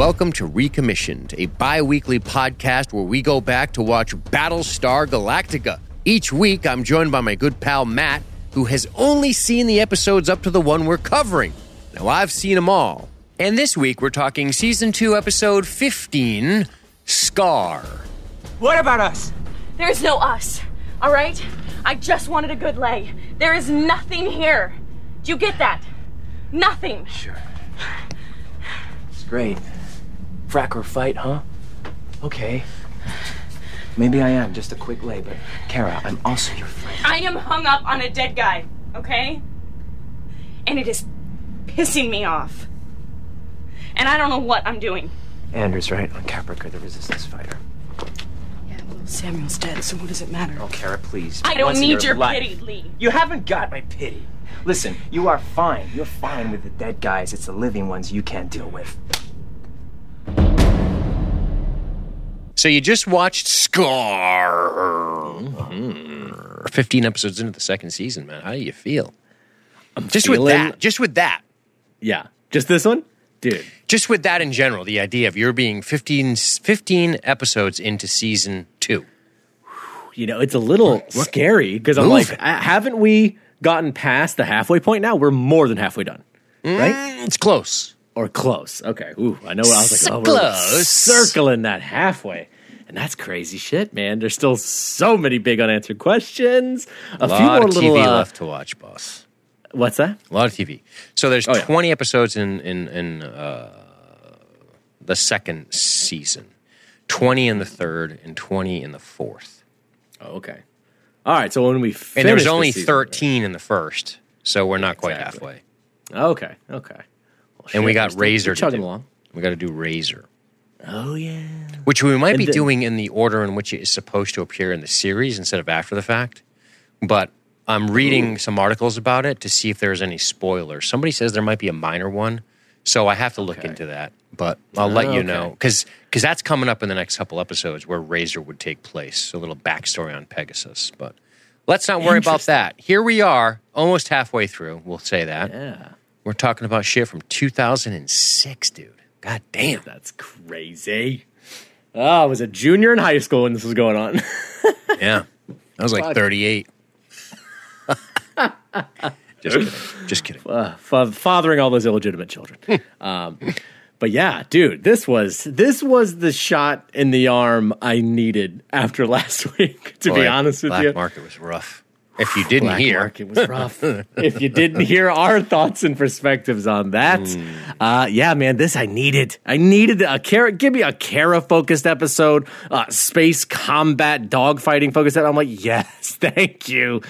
Welcome to Recommissioned, a bi weekly podcast where we go back to watch Battlestar Galactica. Each week, I'm joined by my good pal Matt, who has only seen the episodes up to the one we're covering. Now, I've seen them all. And this week, we're talking season 2, episode 15 Scar. What about us? There's no us, all right? I just wanted a good lay. There is nothing here. Do you get that? Nothing. Sure. It's great. Frack or fight, huh? Okay. Maybe I am just a quick lay, but Kara, I'm also your friend. I am hung up on a dead guy, okay? And it is pissing me off. And I don't know what I'm doing. Anders, right? On Caprica, the resistance fighter. Yeah, well, Samuel's dead, so what does it matter? Oh, Kara, please. I don't need your life. pity, Lee. You haven't got my pity. Listen, you are fine. You're fine with the dead guys. It's the living ones you can't deal with. So you just watched Scar. 15 episodes into the second season, man. How do you feel? just with that, just with that. Yeah. Just this one? Dude. just with that in general, the idea of you're being 15, 15 episodes into season two. You know, it's a little scary because I'm like, "Ah, haven't we gotten past the halfway point now? We're more than halfway done. Right? Mm, It's close. Or close. Okay. Ooh, I know. What I was like, oh, we're close. circling that halfway. And that's crazy shit, man. There's still so many big unanswered questions. A, A few lot more of little. TV uh, left to watch, boss. What's that? A lot of TV. So there's Oh, yeah. 20 episodes in in in uh, the second season, 20 in the third, and 20 in the fourth. Oh, okay. All right. So when we finish And there was only season- 13 in the first, so we're not quite Exactly. halfway. Okay. Okay. Well, And we got Razor chugging along. We got to do Razor. Oh yeah. which we might And be then- doing in the order in which it is supposed to appear in the series instead of after the fact. But I'm reading some articles about it to see if there's any spoilers. Somebody says there might be a minor one, so I have to look Okay. into that. But I'll let you oh, okay. know because that's coming up in the next couple episodes where Razor would take place. A little backstory on Pegasus, but let's not worry about that. Here we are, almost halfway through. We'll say that Yeah. We're talking about shit from 2006, dude. God damn. That's crazy. Oh, I was a junior in high school when this was going on. Yeah. I was like Fuck. 38. Just kidding. Just kidding. uh, fa- fathering all those illegitimate children. um, but yeah, dude, this was this was the shot in the arm I needed after last week. To be honest with you, Black market was rough. If you didn't Black hear, market was rough. if you didn't hear our thoughts and perspectives on that, Hmm. uh, yeah, man, this I needed. I needed a Kara. Give me a Kara focused episode, uh, space combat dogfighting focused. I'm like, yes, thank you.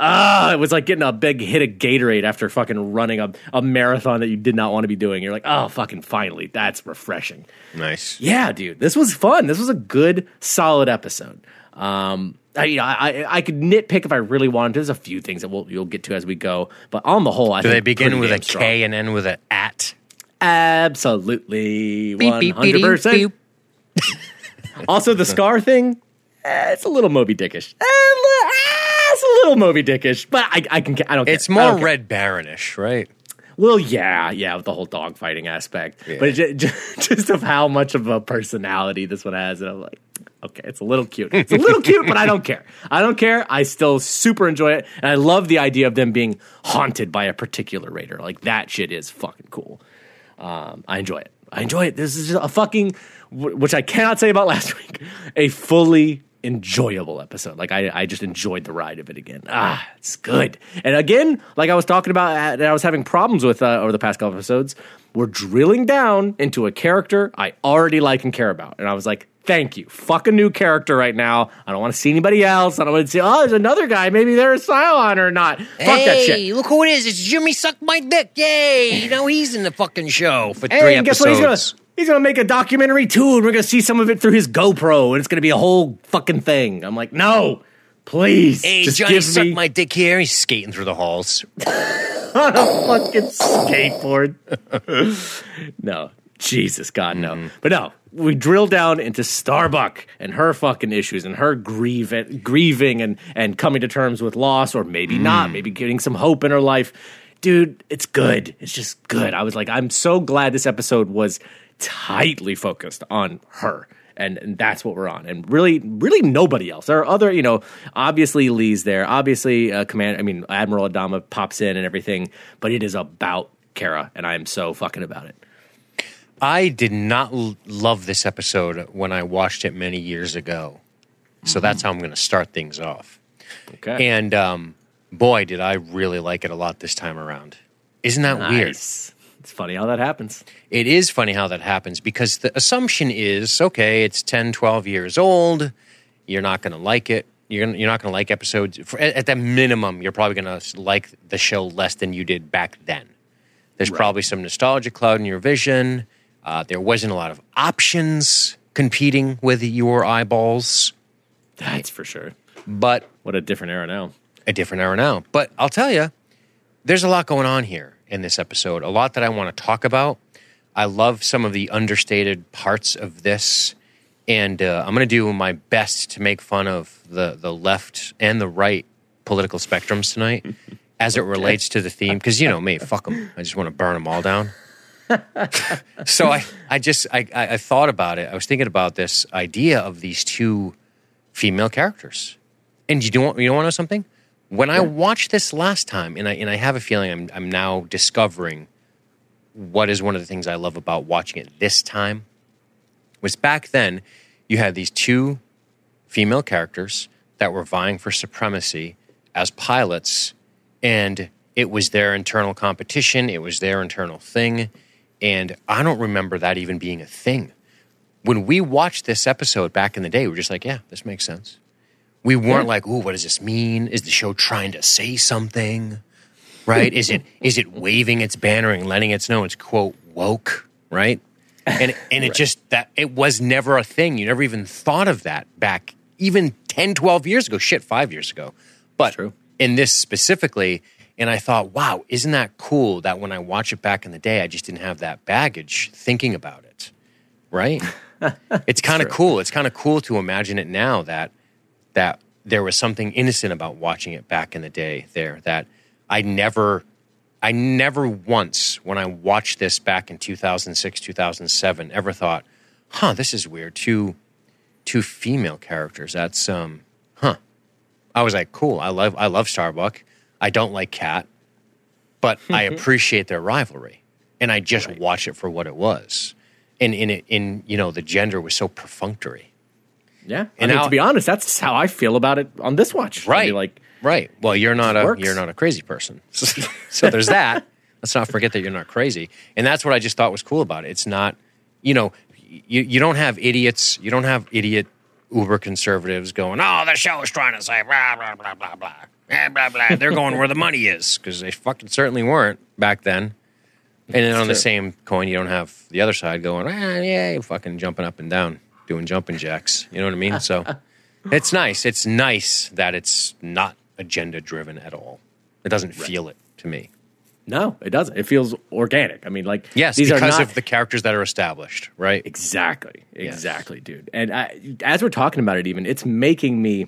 Ah, it was like getting a big hit of Gatorade after fucking running a, a marathon that you did not want to be doing. You're like, oh, fucking finally, that's refreshing. nice. Yeah, dude, this was fun. This was a good, solid episode. Um, I, you know, I, I, I could nitpick if I really wanted. There's a few things that we'll you'll get to as we go, but on the whole, I Do think they begin with a damn K strong. and end with a at? Absolutely, Beep, one beep, hundred percent. Also, the scar thing, eh, it's a little Moby Dickish. Eh, li- eh, it's a little Moby Dickish, but I, I can. I don't. Care. It's I more don't care. Red Baronish, right? Well, yeah, yeah, with the whole dogfighting aspect, but it, ju- just of how much of a personality this one has, and I'm like, okay, it's a little cute. It's a little cute, but I don't care. I don't care. I still super enjoy it, and I love the idea of them being haunted by a particular raider. Like that shit is fucking cool. Um, I enjoy it. I enjoy it. This is a fucking, which I cannot say about last week, a fully enjoyable episode. Like I, I just enjoyed the ride of it again. Ah, it's good. And again, like I was talking about, uh, that I was having problems with uh, over the past couple episodes. We're drilling down into a character I already like and care about, and I was like, thank you. Fuck a new character right now. I don't want to see anybody else. I don't want to see. Oh, there's another guy. Maybe they're a Cylon or not. Fuck that shit. look who it is. It's Jimmy Suck My Dick. Yay. You know, he's in the fucking show for Hey, three and guess episodes. what? He's gonna he's gonna make a documentary too, and we're gonna see some of it through his GoPro, and it's gonna be a whole fucking thing. I'm like, no, please, Hey, just Johnny give Suck me My Dick here. He's skating through the halls. on a fucking skateboard. no, Jesus, God, no. Mm-hmm. But no, we drill down into Starbuck and her fucking issues and her grieve, grieving and and coming to terms with loss, or maybe Mm. not, maybe getting some hope in her life. Dude, it's good. It's just good. I was like, I'm so glad this episode was tightly focused on her. And, and that's what we're on. And really, really nobody else. There are other, you know, obviously Lee's there. Obviously, uh, Command, I mean, Admiral Adama pops in and everything, but it is about Kara, and I am so fucking about it. I did not l- love this episode when I watched it many years ago. So that's how I'm going to start things off. Okay. And um, boy, did I really like it a lot this time around. Isn't that weird? It's funny how that happens. It is funny how that happens because the assumption is okay, it's 10, 12 years old. You're not going to like it. You're, gonna, you're not going to like episodes. For, at, at the minimum, you're probably going to like the show less than you did back then. There's probably some nostalgia cloud in your vision. Uh, there wasn't a lot of options competing with your eyeballs, That's for sure. but What a different era now. a different era now. But I'll tell you, there's a lot going on here in this episode. A lot that I want to talk about. I love some of the understated parts of this, and uh, I'm going to do my best to make fun of the the left and the right political spectrums tonight, as it relates to the theme. Because you know me, fuck them. I just want to burn them all down. So I, I just I, I thought about it. I was thinking about this idea of these two female characters. And you don't you don't want to know something? When I watched this last time, and I and I have a feeling I'm I'm now discovering what is one of the things I love about watching it this time was back then you had these two female characters that were vying for supremacy as pilots and it was their internal competition, it was their internal thing, and I don't remember that even being a thing. When we watched this episode back in the day, we are just like, yeah, this makes sense. We weren't like, ooh, what does this mean? Is the show trying to say something? Right? is it is it waving its banner and letting it know it's quote woke? Right? And and it just that it was never a thing. You never even thought of that back even 10, 12 years ago. Shit, five years ago. But in this specifically, and I thought, wow, isn't that cool that when I watch it back in the day, I just didn't have that baggage thinking about it. Right? it's kind of cool. It's kind of cool to imagine it now that that there was something innocent about watching it back in the day there that I never I never once when I watched this back in 2006 2007 ever thought huh this is weird two two female characters that's um huh I was like cool I love I love Starbuck I don't like Kat but I mm-hmm. appreciate their rivalry and I just watch it for what it was and in it in you know the gender was so perfunctory Yeah. I And mean, now- to be honest, that's how I feel about it on this watch. Right. like, right. Well, you're not a works. you're not a crazy person. so there's that. Let's not forget that you're not crazy. And that's what I just thought was cool about it. It's not, you know, you, you don't have idiots. You don't have idiot uber conservatives going, oh, the show is trying to say blah blah blah blah blah. Blah, blah, blah. They're going where the money is because they fucking certainly weren't back then. And then on the true. same coin, you don't have the other side going, ah, yeah, fucking jumping up and down, doing jumping jacks. You know what I mean? So it's nice. It's nice that it's not agenda driven at all. It doesn't feel it to me. no, it doesn't. It feels organic. I mean, like, Yes, these because are not of the characters that are established, right? Exactly. Exactly, dude. And I, as we're talking about it, even, it's making me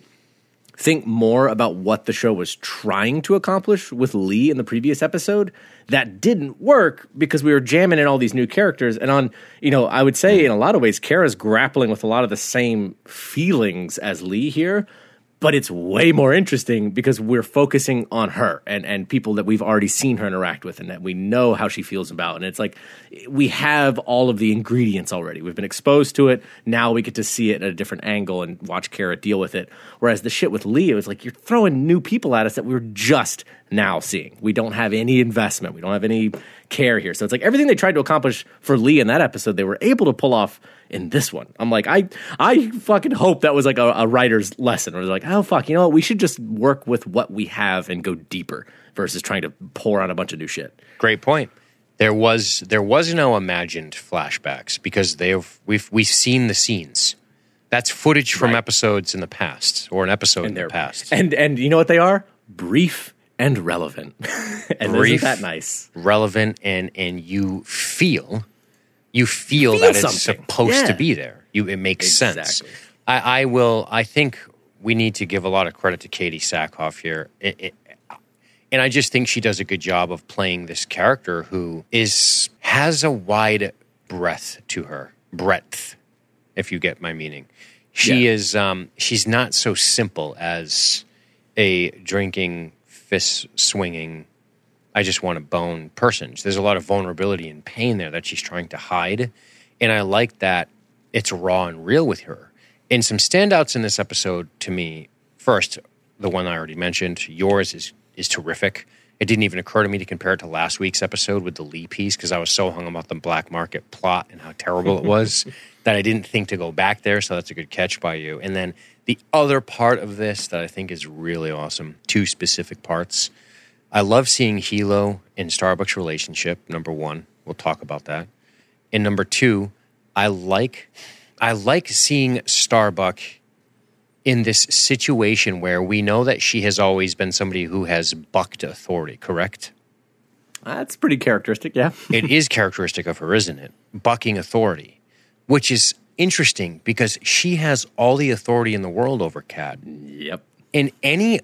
think more about what the show was trying to accomplish with Lee in the previous episode that didn't work because we were jamming in all these new characters. And on, you know, I would say in a lot of ways, Kara's grappling with a lot of the same feelings as Lee here. But it's way more interesting because we're focusing on her and, and people that we've already seen her interact with and that we know how she feels about. And it's like we have all of the ingredients already. We've been exposed to it. Now we get to see it at a different angle and watch Kara deal with it. Whereas the shit with Lee, it was like you're throwing new people at us that we we're just now seeing. We don't have any investment. We don't have any care here. So it's like everything they tried to accomplish for Lee in that episode, they were able to pull off in this one. I'm like, I I fucking hope that was like a, a writer's lesson, or like, oh fuck, you know what? We should just work with what we have and go deeper versus trying to pour on a bunch of new shit. Great point. There was there was no imagined flashbacks because they've we've we've seen the scenes. That's footage from Right. episodes in the past or an episode in the past. and and you know what they are? Brief and relevant. and Brief. isn't that nice? relevant and and you feel you feel, Feel that it's something. supposed to be there. You it makes sense. I, I will. I think we need to give a lot of credit to Katee Sackhoff here. It, it, and I just think she does a good job of playing this character who is has a wide breadth to her. Breadth, if you get my meaning. She Yeah. is. Um, she's not so simple as a drinking, fist swinging. I just want to bone person. There's a lot of vulnerability and pain there that she's trying to hide, and I like that it's raw and real with her. And some standouts in this episode to me. First, the one I already mentioned. Yours is is terrific. It didn't even occur to me to compare it to last week's episode with the Lee piece because I was so hung about the black market plot and how terrible it was that I didn't think to go back there. So that's a good catch by you. And then the other part of this that I think is really awesome, two specific parts. I love seeing Helo and Starbucks relationship. Number one, we'll talk about that. And number two, I like I like seeing Starbuck in this situation where we know that she has always been somebody who has bucked authority, correct? That's pretty characteristic. Yeah. it is characteristic of her, isn't it? Bucking authority, which is interesting because she has all the authority in the world over Kat. Yep. In any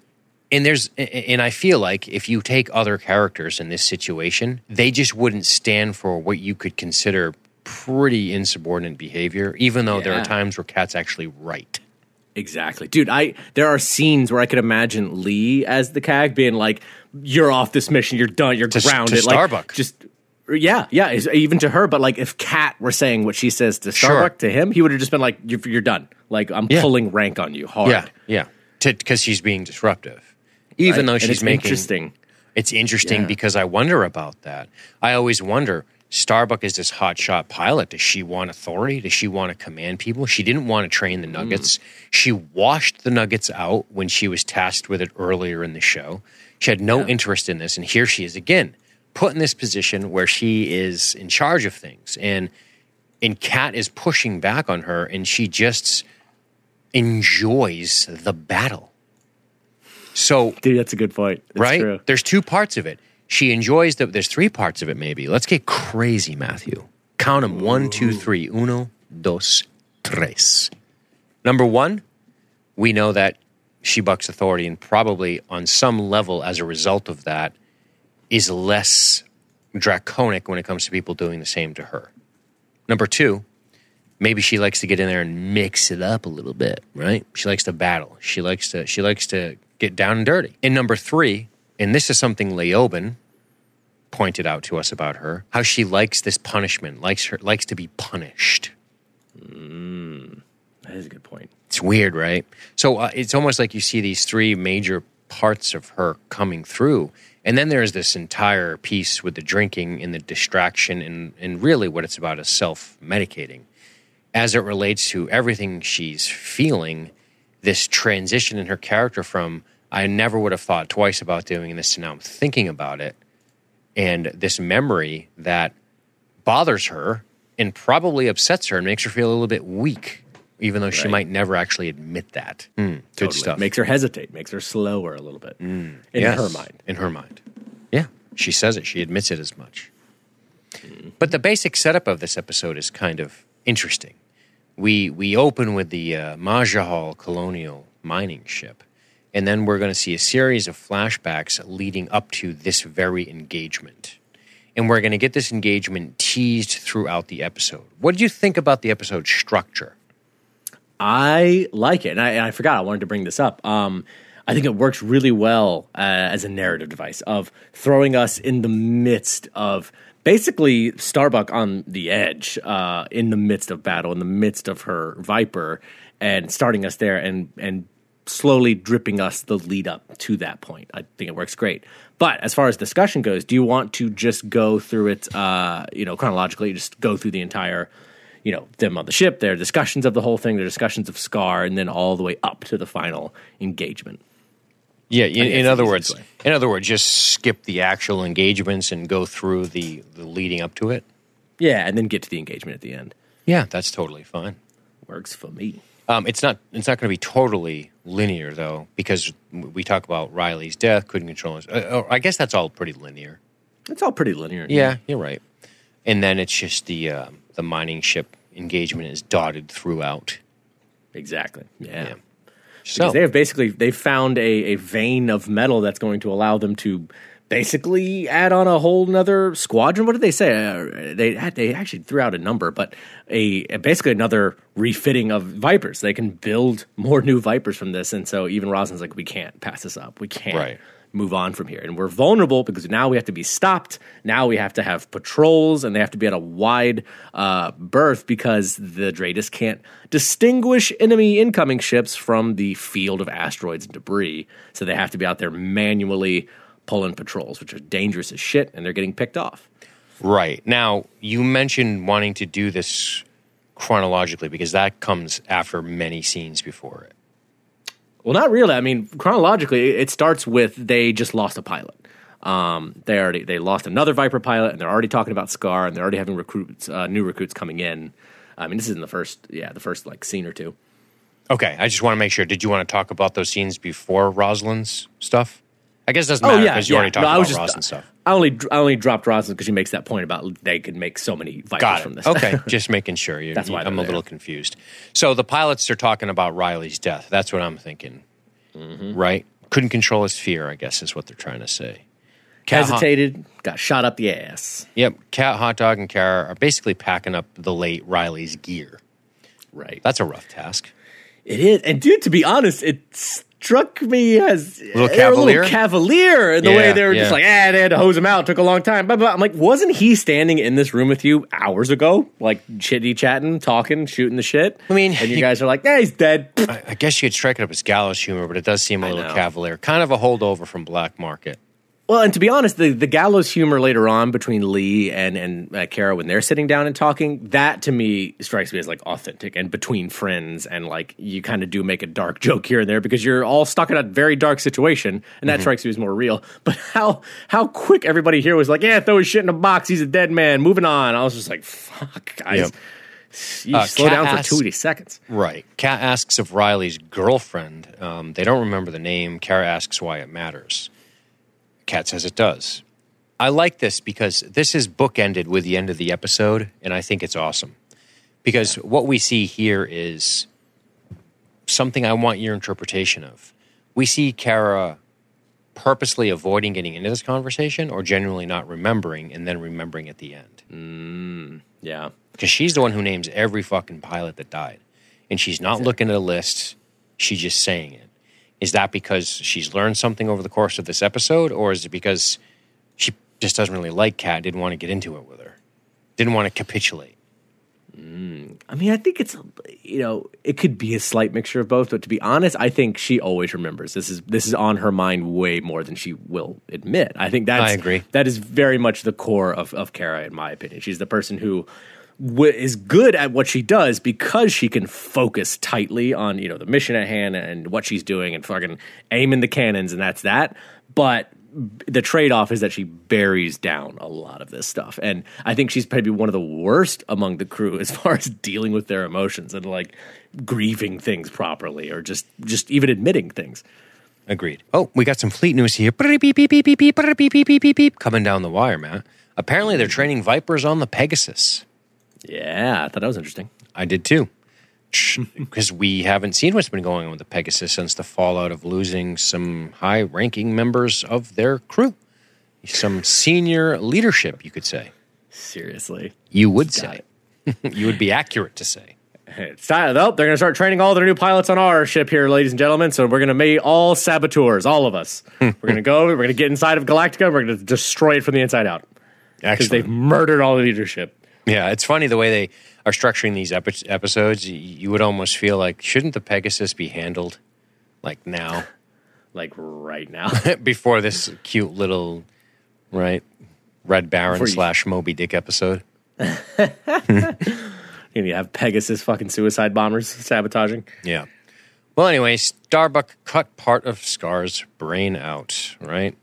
and there's and I feel like if you take other characters in this situation, they just wouldn't stand for what you could consider pretty insubordinate behavior, even though there are times where Kat's actually right. Exactly, dude. I there are scenes where I could imagine Lee as the CAG being like, "You're off this mission. You're done. You're To- grounded." to like, Starbuck. just yeah, yeah. Even to her, but like if Kat were saying what she says to Sure. Starbuck to him, he would have just been like, "You're, you're done. Like I'm Yeah. pulling rank on you hard." Yeah, yeah, because she's being disruptive, even Right? though she's it's making interesting. It's interesting Yeah. because I wonder about that. I always wonder. Starbuck is this hotshot pilot. Does she want authority? Does she want to command people? She didn't want to train the mm. Nuggets. She washed the Nuggets out when she was tasked with it earlier in the show. She had no interest in this, and here she is again, put in this position where she is in charge of things, and and Kat is pushing back on her, and she just enjoys the battle. So Dude, that's a good point. It's right? true. There's two parts of it. She enjoys the. There's three parts of it. Maybe let's get crazy, Matthew. Count them: one, two, three. Uno, dos, tres. Number one, we know that she bucks authority, and probably on some level, as a result of that, is less draconic when it comes to people doing the same to her. Number two, maybe she likes to get in there and mix it up a little bit, right? She likes to battle. She likes to she likes to get down and dirty. And number three, and this is something Leoben pointed out to us about her, how she likes this punishment, likes her likes to be punished. That is a good point. It's weird, right? So uh, it's almost like you see these three major parts of her coming through. And then there's this entire piece with the drinking and the distraction, and, and really what it's about is self medicating. As it relates to everything she's feeling, this transition in her character from I never would have thought twice about doing this to now I'm thinking about it, and this memory that bothers her and probably upsets her and makes her feel a little bit weak, even though she Right. might never actually admit that. Mm, good Totally. stuff. Makes her hesitate. Makes her slower a little bit in Yes, her mind. In her mind. Yeah. She says it. She admits it as much. But the basic setup of this episode is kind of interesting. We we open with the uh, Majahual colonial mining ship, and then we're going to see a series of flashbacks leading up to this very engagement. And we're going to get this engagement teased throughout the episode. What did you think about the episode structure? I like it, and I, and I forgot I wanted to bring this up. Um, I think it works really well uh, as a narrative device of throwing us in the midst of basically Starbuck on the edge, uh, in the midst of battle, in the midst of her Viper, and starting us there, and and slowly dripping us the lead up to that point. I think it works great. But as far as discussion goes, do you want to just go through it, uh, you know, chronologically, just go through the entire you know them on the ship their discussions of the whole thing their discussions of scar and then all the way up to the final engagement Yeah, in, in other words, way. in other words, just skip the actual engagements and go through the, the leading up to it. yeah and then get to the engagement at the end Yeah, that's totally fine. works for me Um, it's not it's not going to be totally linear though, because we talk about Riley's death, couldn't control his. Uh, uh, I guess that's all pretty linear. it's all pretty linear Yeah, you're right. And then it's just the um, the mining ship engagement is dotted throughout. exactly yeah, Yeah. Because So they have basically they found a, a vein of metal that's going to allow them to basically add on a whole another squadron. What did they say? Uh, they had, they actually threw out a number, but a basically another refitting of Vipers. They can build more new Vipers from this, and so even Roslin's like, we can't pass this up. We can't. Right. Move on from here, and we're vulnerable because now we have to be stopped. Now we have to have patrols, and they have to be at a wide uh, berth because the DRADIS can't distinguish enemy incoming ships from the field of asteroids and debris. So they have to be out there manually pulling patrols, which are dangerous as shit, and they're getting picked off. Right. Now, you mentioned wanting to do this chronologically because that comes after many scenes before it. Well, not really. I mean, chronologically, it starts with they just lost a pilot. Um, they already they lost another Viper pilot, and they're already talking about Scar, and they're already having recruits, uh, new recruits coming in. I mean, this is in the first, yeah, the first like scene or two. Okay, I just want to make sure. Did you want to talk about those scenes before Rosalind's stuff? I guess it doesn't Oh matter yeah, because you yeah. already talked No, I about was just, Roslin stuff. I only I only dropped Roslin because she makes that point about they could make so many Vipers from this. Okay, just making sure. You, That's why I'm a little confused. So the pilots are talking about Riley's death. That's what I'm thinking. Mm-hmm. Right? Couldn't control his fear. I guess is what they're trying to say. Kat Hot- Hesitated, got shot up the ass. Yep. Kat, Hot Dog, and Kara are basically packing up the late Riley's gear. Right. That's a rough task. It is, and dude, to be honest, it struck me as Little cavalier? a little cavalier in the Yeah, way they were just like, ah, they had to hose him out. Took a long time. Blah, blah. I'm like, wasn't he standing in this room with you hours ago, like chitty chatting, talking, shooting the shit? I mean, and you he- guys are like, yeah, he's dead. I, I guess you could strike it up as gallows humor, but it does seem a little cavalier. Kind of a holdover from Black Market. Well, and to be honest, the, the gallows humor later on between Lee and and uh, Kara when they're sitting down and talking, that to me strikes me as like authentic and between friends, and like you kind of do make a dark joke here and there because you're all stuck in a very dark situation, and Mm-hmm. that strikes me as more real. But how how quick everybody here was like, yeah, throw his shit in a box, he's a dead man, moving on. I was just like, fuck, guys, Yep. you Uh, slow Kat down asks- for two seconds. Right. Kat asks of Riley's girlfriend. Um, they don't remember the name. Kara asks why it matters. Kat says it does. I like this because this is bookended with the end of the episode, and I think it's awesome. Because what we see here is something I want your interpretation of. We see Kara purposely avoiding getting into this conversation or genuinely not remembering and then remembering at the end Mm, Yeah, because she's the one who names every fucking pilot that died, and she's not looking at a list; she's just saying it. Is that because she's learned something over the course of this episode, or is it because she just doesn't really like Kat, didn't want to get into it with her, didn't want to capitulate? Mm, I mean, I think it's you know it could be a slight mixture of both, but to be honest, I think she always remembers this is this is on her mind way more than she will admit. I think that's I agree. That is very much the core of of Kara, in my opinion. She's the person who w- is good at what she does because she can focus tightly on you know the mission at hand and what she's doing and fucking aiming the cannons and that's that. But the trade off is that she buries down a lot of this stuff. And I think she's probably one of the worst among the crew as far as dealing with their emotions and like grieving things properly or just just even admitting things. Agreed. Oh, we got some fleet news here. Coming down the wire, Matt. Apparently they're training Vipers on the Pegasus. Yeah, I thought that was interesting. I did too. Because we haven't seen what's been going on with the Pegasus since the fallout of losing some high ranking members of their crew. Some senior leadership, you could say. Seriously. You would say. you would be accurate to say. It's time. They're going to start training all their new pilots on our ship here, ladies and gentlemen. So we're going to make all saboteurs, all of us. we're going to go. We're going to get inside of Galactica. We're going to destroy it from the inside out because they've murdered all the leadership. Yeah, it's funny the way they are structuring these epi- episodes. You would almost feel like, shouldn't the Pegasus be handled like now Like right now. before this cute little, right, Red Baron you- slash Moby Dick episode? and you have Pegasus fucking suicide bombers sabotaging. Yeah. Well, anyway, Starbuck cut part of Scar's brain out, right?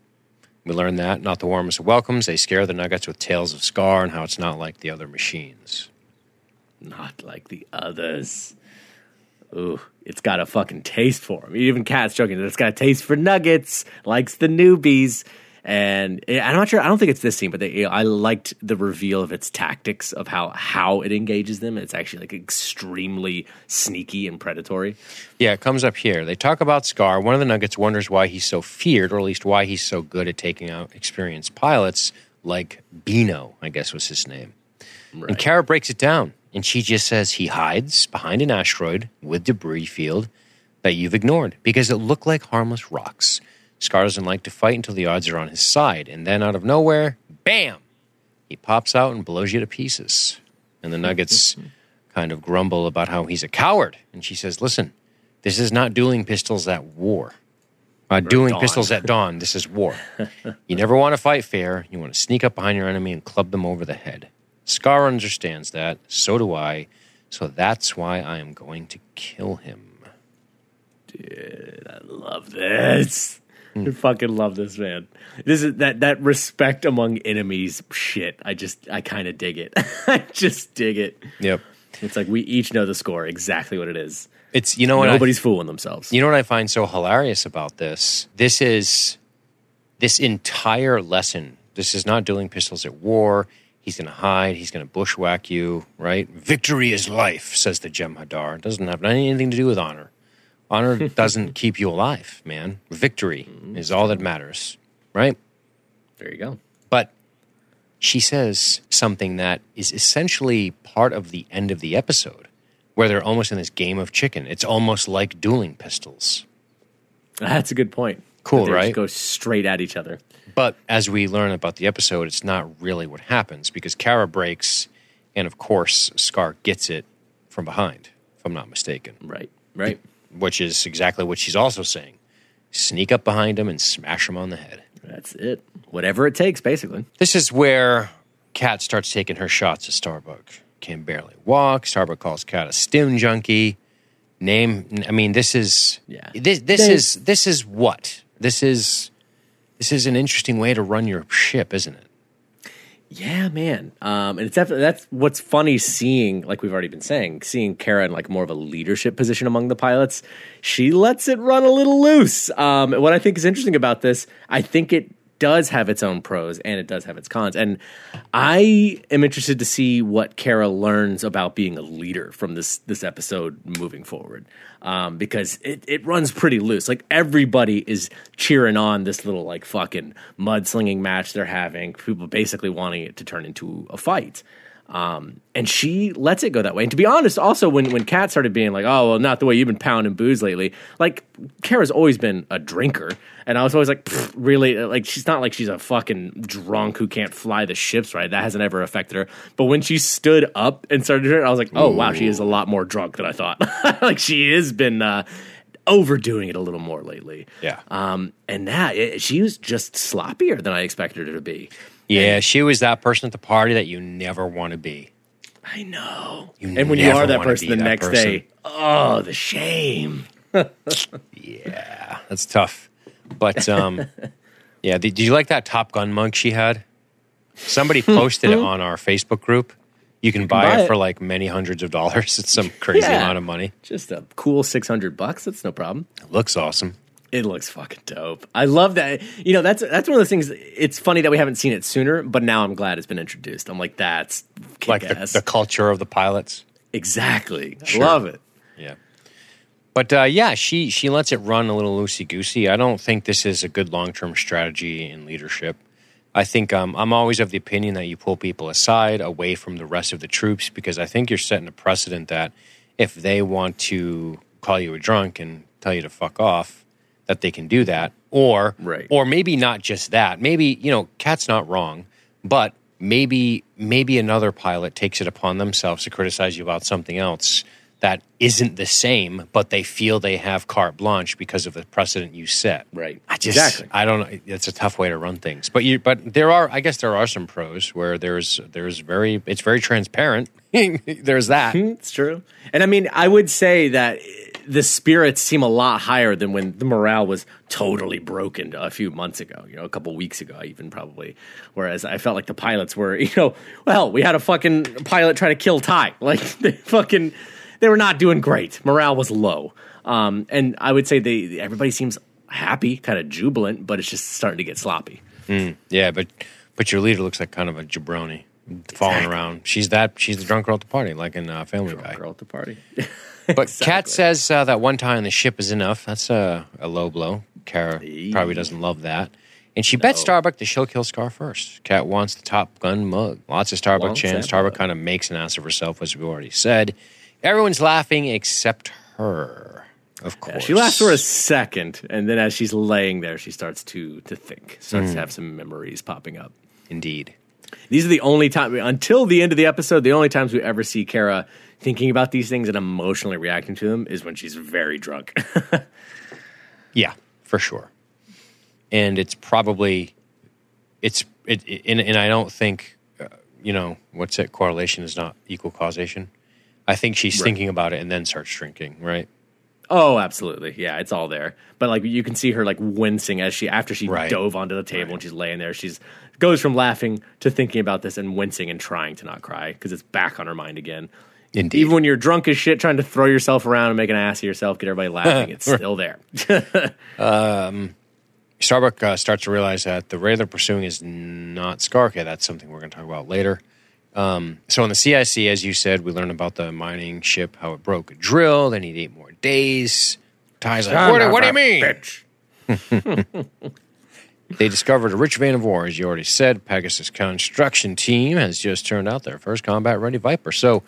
We learned that. Not the warmest of welcomes. They scare the Nuggets with tales of Scar and how it's not like the other machines. Not like the others. Ooh, it's got a fucking taste for him. Even Kat's joking that it's got a taste for nuggets, likes the newbies. And I'm not sure. I don't think it's this scene, but they, I liked the reveal of its tactics of how how it engages them. It's actually like extremely sneaky and predatory. Yeah, it comes up here. They talk about Scar. One of the Nuggets wonders why he's so feared, or at least why he's so good at taking out experienced pilots like Bino, I guess was his name. Right. And Kara breaks it down, and she just says he hides behind an asteroid with debris field that you've ignored because it looked like harmless rocks. Scar doesn't like to fight until the odds are on his side, and then out of nowhere, bam! He pops out and blows you to pieces. And the Nuggets kind of grumble about how he's a coward. And she says, Listen, this is not dueling pistols at war. Uh, dueling dawn. pistols at dawn. This is war. you never want to fight fair. You want to sneak up behind your enemy and club them over the head. Scar understands that. So do I. So that's why I am going to kill him. Dude, I love this. I fucking love this man. This is that that respect among enemies shit. I just I kind of dig it. I just dig it. Yep. It's like we each know the score exactly what it is. It's you know what I- Nobody's fooling themselves. You know what I find so hilarious about this? This is this entire lesson. This is not dueling pistols at war. He's going to hide. He's going to bushwhack you, right? Victory is life, says the Jem'Hadar. It doesn't have anything to do with honor. Honor doesn't keep you alive, man. Victory mm-hmm. is all that matters, right? there you go. But she says something that is essentially part of the end of the episode, where they're almost in this game of chicken. It's almost like dueling pistols. That's a good point. Cool, They just right? Go straight at each other. But as we learn about the episode, it's not really what happens because Kara breaks, and of course, Scar gets it from behind, if I'm not mistaken, Right. Right. Which is exactly what she's also saying. Sneak up behind him and smash him on the head. That's it. Whatever it takes, basically. This is where Kat starts taking her shots at Starbuck. Can barely walk. Starbuck calls Kat a stim junkie. Name. I mean, this is. Yeah. This this is this is what this is. This is an interesting way to run your ship, isn't it? Yeah, man. Um, and it's definitely that's what's funny seeing, like we've already been saying, seeing Kara in like more of a leadership position among the pilots. She lets it run a little loose. Um, what I think is interesting about this, I think it does have its own pros and it does have its cons. And I am interested to see what Kara learns about being a leader from this this episode moving forward. Um, because it, it runs pretty loose. Like everybody is cheering on this little like fucking mudslinging match they're having. People basically wanting it to turn into a fight. Um, and she lets it go that way. And to be honest, also when when Kat started being like, "Oh, well, not the way you've been pounding booze lately," like Kara's always been a drinker, and I was always like, "Really?" Like she's not like she's a fucking drunk who can't fly the ships, right? That hasn't ever affected her. But when she stood up and started drinking, I was like, "Oh wow, she is a lot more drunk than I thought." like she has been uh, overdoing it a little more lately. Yeah. Um, and that it, she was just sloppier than I expected her to be. Yeah, she was that person at the party that you never want to be. I know. You and when you are that person the that next person. day, oh, the shame. Yeah, that's tough. But um, yeah, did, you like that Top Gun mug she had? Somebody posted it on our Facebook group. You can, buy, buy it it. for like many hundreds of dollars. It's some crazy Yeah. amount of money. Just a cool 600 bucks. That's no problem. It looks awesome. It looks fucking dope. I love that. You know, that's that's one of those things. It's funny that we haven't seen it sooner, but now I'm glad it's been introduced. I'm like, that's Like the, the culture of the pilots. exactly. Sure. love it. Yeah. But uh, yeah, she she lets it run a little loosey goosey. I don't think this is a good long term strategy in leadership. I think um, I'm always of the opinion that you pull people aside, away from the rest of the troops, because I think you're setting a precedent that if they want to call you a drunk and tell you to fuck off, that they can do that, or Right. or maybe not just that. Maybe you know, Kat's not wrong, but maybe maybe another pilot takes it upon themselves to criticize you about something else that isn't the same, but they feel they have carte blanche because of the precedent you set. Right. I just, Exactly. I don't know. It's a tough way to run things, but you, but there are, I guess, there are some pros where there's, there's very, it's very transparent. there's that. Hmm, it's true. And I mean, I would say that the spirits seem a lot higher than when the morale was totally broken a few months ago, you know, a couple weeks ago, even probably. Whereas I felt like the pilots were, you know, well, we had a fucking pilot try to kill Tigh. Like, they fucking, they were not doing great. Morale was low. Um, and I would say they, everybody seems happy, kind of jubilant, but it's just starting to get sloppy. Yeah, but but your leader looks like kind of a jabroni, falling around. She's that. She's the drunk girl at the party, like in uh, Family Guy. Girl at the party. But Kat says uh, that one time on the ship is enough. That's a, a low blow. Kara probably doesn't love that. And she bets Starbuck that she'll kill Scar first. Kat wants the Top Gun mug. Lots of Starbuck chants. Starbuck kind of makes an ass of herself, as we already said. Everyone's laughing except her, of Yeah, course. she laughs for a second, and then as she's laying there, she starts to to think, starts Hmm. to have some memories popping up. Indeed. These are the only time until the end of the episode. The only times we ever see Kara thinking about these things and emotionally reacting to them is when she's very drunk. Yeah, for sure. And it's probably it's it, it and, and I don't think uh, you know what's it correlation is not equal causation. I think she's thinking about it and then starts drinking, right? oh, absolutely, yeah, it's all there. But like you can see her like wincing as she after she Right. dove onto the table and she's laying there. She's goes from laughing to thinking about this and wincing and trying to not cry because it's back on her mind again. Indeed. Even when you're drunk as shit, trying to throw yourself around and make an ass of yourself, get everybody laughing, it's still there. Starbuck uh, starts to realize that the ray they're pursuing is not Scar. Okay, that's something we're going to talk about later. Um, so in the CIC, as you said, we learned about the mining ship, how it broke a drill. They need eight more days. Tigh's like, what, what do you mean? They discovered a rich vein of ore, as you already said. Pegasus construction team has just turned out their first combat ready Viper. So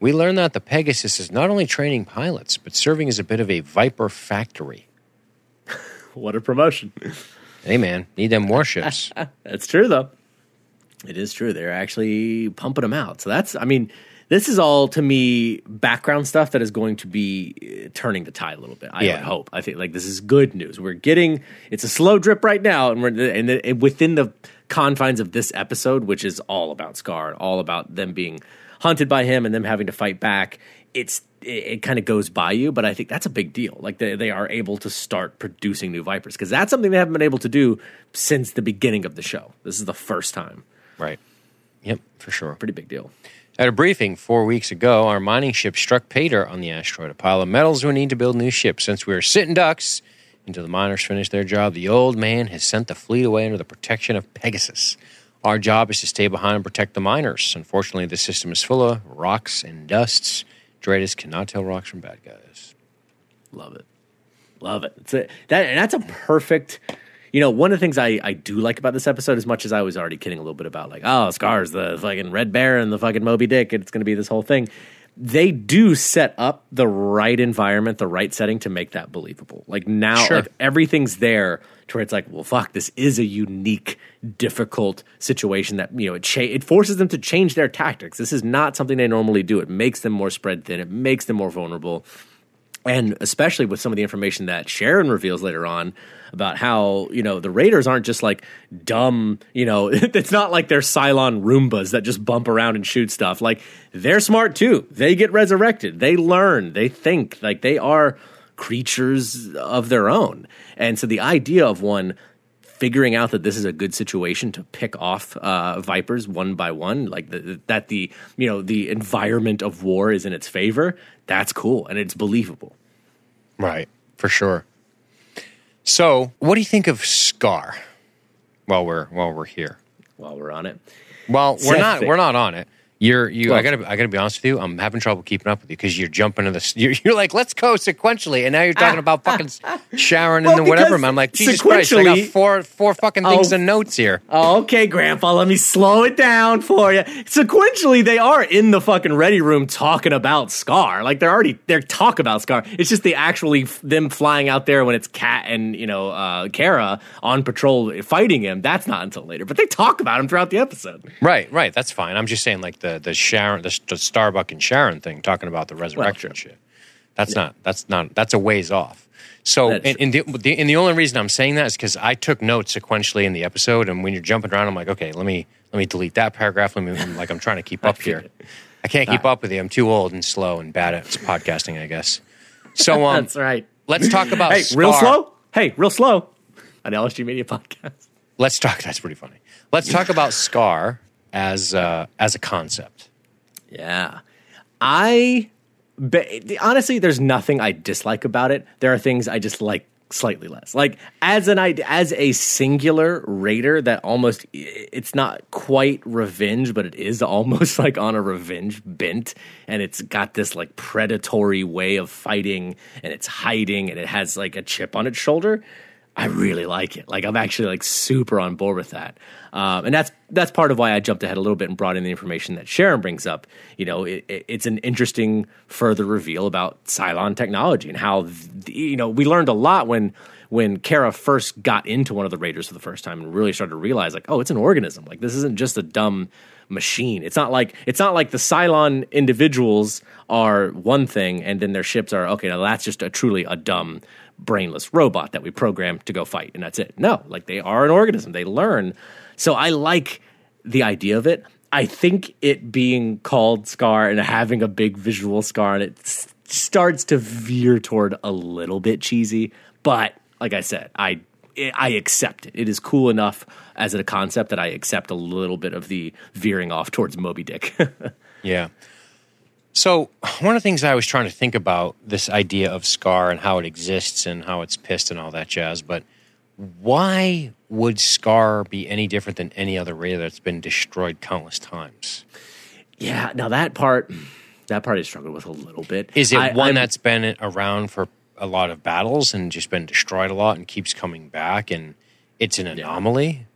we learned that the Pegasus is not only training pilots, but serving as a bit of a Viper factory. what a promotion! Hey, man, need them warships. That's true, though. It is true. They're actually pumping them out. So that's, I mean, this is all to me background stuff that is going to be uh, turning the tide a little bit. I Yeah. would hope. I think like this is good news. We're getting it's a slow drip right now, and we're and, the, and within the confines of this episode, which is all about Scar, and all about them being hunted by him and them having to fight back. It's it, it kind of goes by you, but I think that's a big deal. Like they, they are able to start producing new Vipers because that's something they haven't been able to do since the beginning of the show. This is the first time. right. Yep, for sure. Pretty big deal. At a briefing four weeks ago, our mining ship struck Pater on the asteroid. A pile of metals we need to build new ships. Since we are sitting ducks until the miners finish their job, the old man has sent the fleet away under the protection of Pegasus. Our job is to stay behind and protect the miners. Unfortunately, the system is full of rocks and dusts. DRADIS cannot tell rocks from bad guys. Love it. Love it. It's a, that and that's a perfect. You know, one of the things I, I do like about this episode, as much as I was already kidding a little bit about, like, oh, Scar's the fucking Red Bear and the fucking Moby Dick, and it's going to be this whole thing. They do set up the right environment, the right setting to make that believable. Like now, Sure. like everything's there to where it's like, well, fuck, this is a unique, difficult situation that you know it cha- it forces them to change their tactics. This is not something they normally do. It makes them more spread thin. It makes them more vulnerable and especially with some of the information that Sharon reveals later on about how you know the Raiders aren't just like dumb. You know, it's not like they're Cylon Roombas that just bump around and shoot stuff. Like they're smart too. They get resurrected. They learn. They think. Like they are creatures of their own. And so the idea of one figuring out that this is a good situation to pick off uh, vipers one by one, like the, that the you know the environment of war is in its favor. That's cool and it's believable. Right, for sure. So, what do you think of Scar? While we're while we're here, While we're on it, well, we're Seth not Fick. we're not on it. You're you. I gotta I gotta be honest with you. I'm having trouble keeping up with you because you're jumping in this. You're, you're like, let's go sequentially, and now you're talking about fucking Sharon and Well, then whatever. because Man, I'm like, Jesus Christ! I got four four fucking things Oh. and notes here. Oh, okay, Grandpa, let me slow it down for you. Sequentially, they are in the fucking ready room talking about Scar. Like they're already they're talk about Scar. It's just the actually f- them flying out there when it's Kat and you know uh, Kara on patrol fighting him. That's not until later, but they talk about him throughout the episode. Right, right. That's fine. I'm just saying, like the the the Sharon, the, the Starbuck and Sharon thing, talking about the resurrection true. shit. That's not. That's not. That's a ways off. So, and, and, the, the, and the only reason I'm saying that is because I took notes sequentially in the episode, and when you're jumping around, I'm like, okay, let me let me delete that paragraph. Let me I'm like I'm trying to keep up here. I can't keep up with you. I'm too old and slow and bad at podcasting, I guess. So, um, That's right. let's talk about Hey, real slow. Hey, real slow. An LSG Media podcast. Let's talk. That's pretty funny. Let's talk about Scar as uh, as a concept. Yeah. I honestly, there's nothing I dislike about it. There are things I just like slightly less. Like as an as a singular raider that almost it's not quite revenge, but it is almost like on a revenge bent, and it's got this like predatory way of fighting, and it's hiding, and it has like a chip on its shoulder. I really like it. Like I'm actually like super on board with that, um, and that's that's part of why I jumped ahead a little bit and brought in the information that Sharon brings up. You know, it, it, it's an interesting further reveal about Cylon technology and how the, you know we learned a lot when when Kara first got into one of the Raiders for the first time and really started to realize like, oh, it's an organism. Like this isn't just a dumb machine. It's not like it's not like the Cylon individuals are one thing and then their ships are okay. Now that's just a truly a dumb brainless robot that we program to go fight and that's it. No, like they are an organism. They learn. So I like the idea of it. I think it being called Scar and having a big visual scar and it s- starts to veer toward a little bit cheesy, but like I said, I I accept it. It is cool enough as a concept that I accept a little bit of the veering off towards Moby Dick. Yeah. So one of the things I was trying to think about this idea of Scar and how it exists and how it's pissed and all that jazz, but why would Scar be any different than any other raider that's been destroyed countless times? yeah, now that part, that part I struggled with a little bit. Is it I- one I'm- that's been around for a lot of battles and just been destroyed a lot and keeps coming back and it's an anomaly?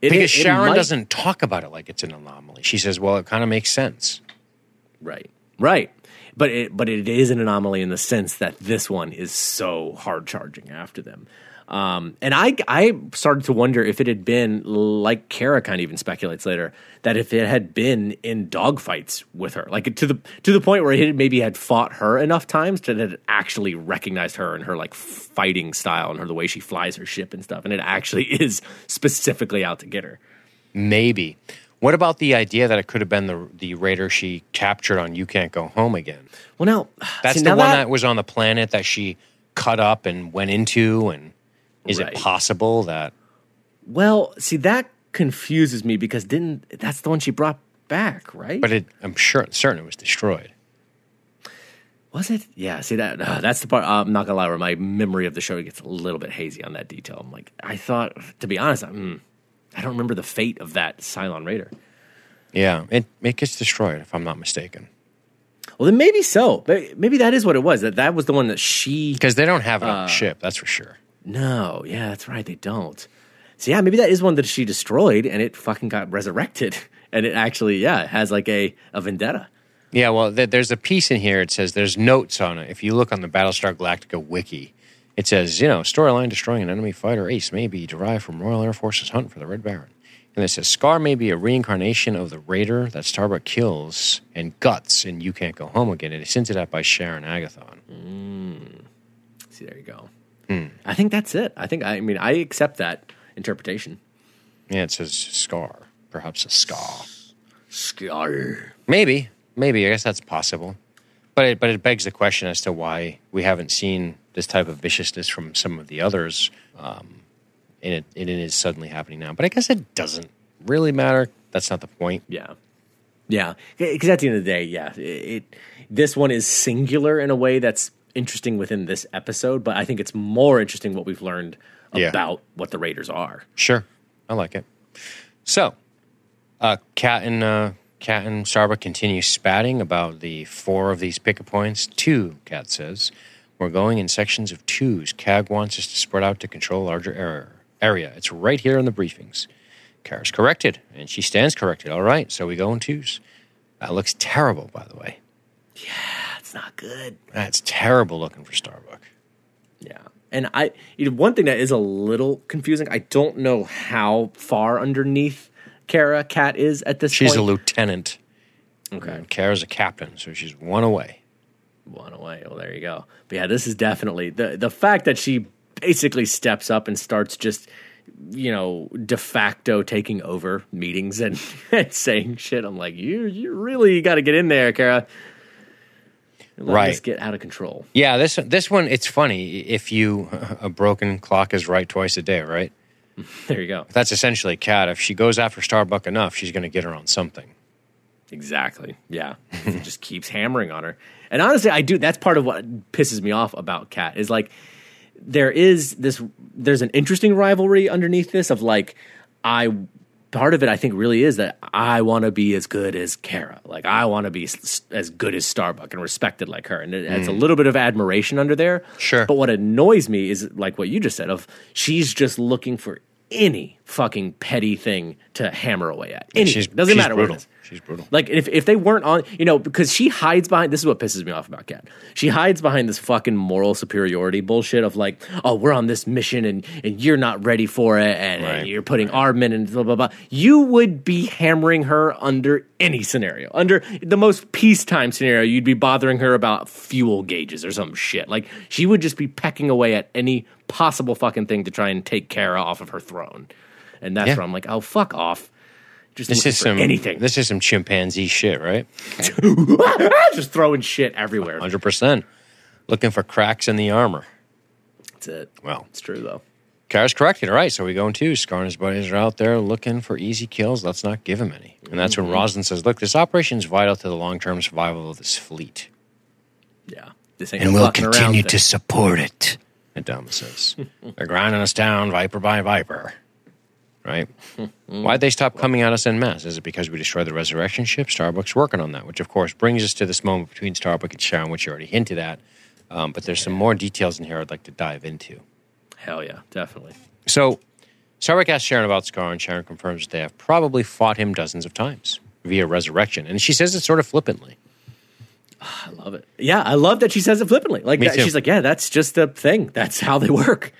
it- Because it Sharon might- doesn't talk about it like it's an anomaly. She says, "Well, it kind of makes sense." Right. Right. But it but it is an anomaly in the sense that this one is so hard charging after them. Um, and I I started to wonder if it had been like Kara kind of even speculates later that if it had been in dogfights with her, like to the to the point where it maybe had fought her enough times that it actually recognized her and her like fighting style and her the way she flies her ship and stuff, and it actually is specifically out to get her. Maybe. What about the idea that it could have been the the raider she captured on You Can't Go Home Again? Well, now That's see, the now one that, was on the planet that she cut up and went into. And is Right. it possible that? Well, see that confuses me because didn't that's the one she brought back, right? But it, I'm sure, certain it was destroyed. was it? Yeah. See that uh, that's the part. Uh, I'm not gonna lie, where my memory of the show gets a little bit hazy on that detail. I'm like, I thought, to be honest, mm, I don't remember the fate of that Cylon Raider. Yeah, it it gets destroyed if I'm not mistaken Well, then maybe so. Maybe that is what it was. That that was the one that she. because they don't have it Uh, on ship. That's for sure. No, yeah, that's right. They don't. So yeah, maybe that is one that she destroyed, and it fucking got resurrected, and it actually, yeah, it has like a a vendetta. Yeah, well, th- there's a piece in here. It says there's notes on it. If you look on the Battlestar Galactica wiki, it says you know storyline destroying an enemy fighter ace may be derived from Royal Air Force's hunt for the Red Baron. And it says Scar may be a reincarnation of the Raider that Starbuck kills and guts, and you can't go home again. It is hinted at by Sharon Agathon. Hmm. See, there you go. Hmm. I think that's it. I think I mean I accept that interpretation. Yeah, it says Scar, perhaps a Scar. Scar. Maybe, maybe. I guess that's possible. But it, but it begs the question as to why we haven't seen this type of viciousness from some of the others, um, and it, and it is suddenly happening now. But I guess it doesn't really matter. That's not the point. Yeah, yeah. Because at the end of the day, yeah, it, it this one is singular in a way that's interesting within this episode, but I think it's more interesting what we've learned Yeah. about what the Raiders are. Sure, I like it. So, uh, Kat and uh, Kat and Starbuck continue spatting about the four of these picket points. Two, Kat says, we're going in sections of twos. Cag wants us to spread out to control a larger area. Area. It's right here in the briefings. Kara's corrected, and she stands corrected. All right, so we go in twos. That looks terrible, by the way. That's not good. That's terrible looking for Starbuck. Yeah. And I, you know, one thing that is a little confusing, I don't know how far underneath Kara Kat is at this She's point. She's a lieutenant. Okay. And Kara's a captain, so she's one away. One away. Well, there you go. But yeah, this is definitely the the fact that she basically steps up and starts just you know de facto taking over meetings and, and saying shit. I'm like, you you really got to get in there, Kara. Let Right. get out of control. Yeah, this this one it's funny if you a broken clock is right twice a day, right? There you go. That's essentially Kat. If she goes after Starbuck enough, she's going to get her on something. Exactly. Yeah. just keeps hammering on her. And honestly, I do. That's part of what pisses me off about Kat is like there is this there's an interesting rivalry underneath this of like I part of it I think really is that I want to be as good as Kara. Like I want to be as good as Starbuck and respected like her. And it has a mm. little bit of admiration under there. Sure. But what annoys me is like what you just said of she's just looking for any fucking petty thing to hammer away at. Any She's- doesn't she's matter brutal. what it is. She's brutal. Like if if they weren't on, you know, because she hides behind. This is what pisses me off about Kat. She hides behind this fucking moral superiority bullshit of like, oh, we're on this mission and and you're not ready for it, and, and you're putting our men in blah blah blah. You would be hammering her under any scenario, under the most peacetime scenario. You'd be bothering her about fuel gauges or some shit. Like she would just be pecking away at any possible fucking thing to try and take Kara off of her throne. And that's Yeah. where I'm like, oh fuck off. Just This is some anything. This is some chimpanzee shit, right? just throwing shit everywhere. Hundred percent. Looking for cracks in the armor. That's it. Well, It's true though. Kara's corrected. All right, so we go into Scar and his buddies are out there looking for easy kills. Let's not give him any. And that's Mm-hmm. when Roslin says, "Look, this operation is vital to the long-term survival of this fleet, Yeah. This ain't and we'll continue to support it." Adama says, "They're grinding us down, viper by viper." Right? Why'd they stop coming at us en masse? Is it because we destroyed the resurrection ship? Starbuck's working on that, which of course brings us to this moment between Starbucks and Sharon, which you already hinted at. Um, but there's some more details in here I'd like to dive into. Hell yeah, definitely. So, Starbuck asks Sharon about Scar, and Sharon confirms that they have probably fought him dozens of times via resurrection. And she says it sort of flippantly. I love it. Yeah, I love that she says it flippantly. Like that, she's like, yeah, that's just a thing. That's how they work.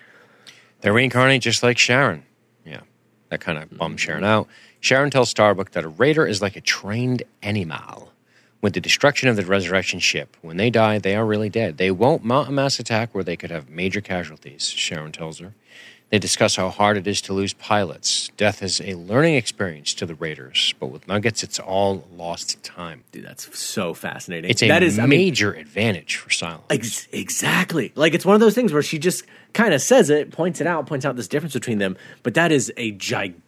They reincarnate just like Sharon. That kind of mm-hmm. bums Sharon out. Sharon tells Starbuck that a raider is like a trained animal. With the destruction of the resurrection ship, when they die, they are really dead. They won't mount a mass attack where they could have major casualties, Sharon tells her. They discuss how hard it is to lose pilots. Death is a learning experience to the raiders, but with Nuggets, it's all lost time. Dude, that's so fascinating. It's a that is, I mean, major advantage for Cylons. Ex- exactly. Like it's one of those things where she just kind of says it, points it out, points out this difference between them. But that is a gigantic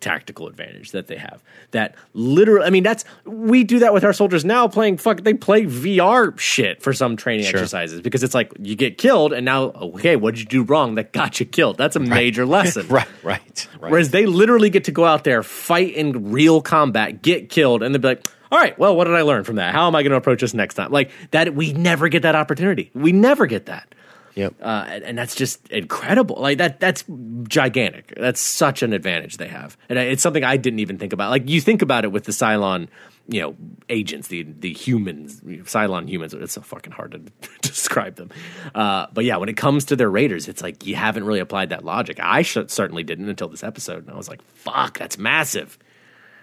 tactical advantage that they have. That literally, I mean, that's we do that with our soldiers now. Playing fuck, they play VR shit for some training Sure. exercises because it's like you get killed, and now okay, what did you do wrong that got you killed? That's a major lesson. right, right, right. Whereas they literally get to go out there, fight in real combat, get killed, and they'd be like, all right, well, what did I learn from that? How am I going to approach this next time? Like that, we never get that opportunity. We never get that. Yep. Uh, and, and that's just incredible. Like that, that's gigantic. That's such an advantage they have. And it's something I didn't even think about. Like you think about it with the Cylon, you know, agents, the, the humans, Cylon humans. It's so fucking hard to describe them. Uh, but yeah, when it comes to their raiders, it's like you haven't really applied that logic. I certainly didn't until this episode. And I was like, fuck, that's massive.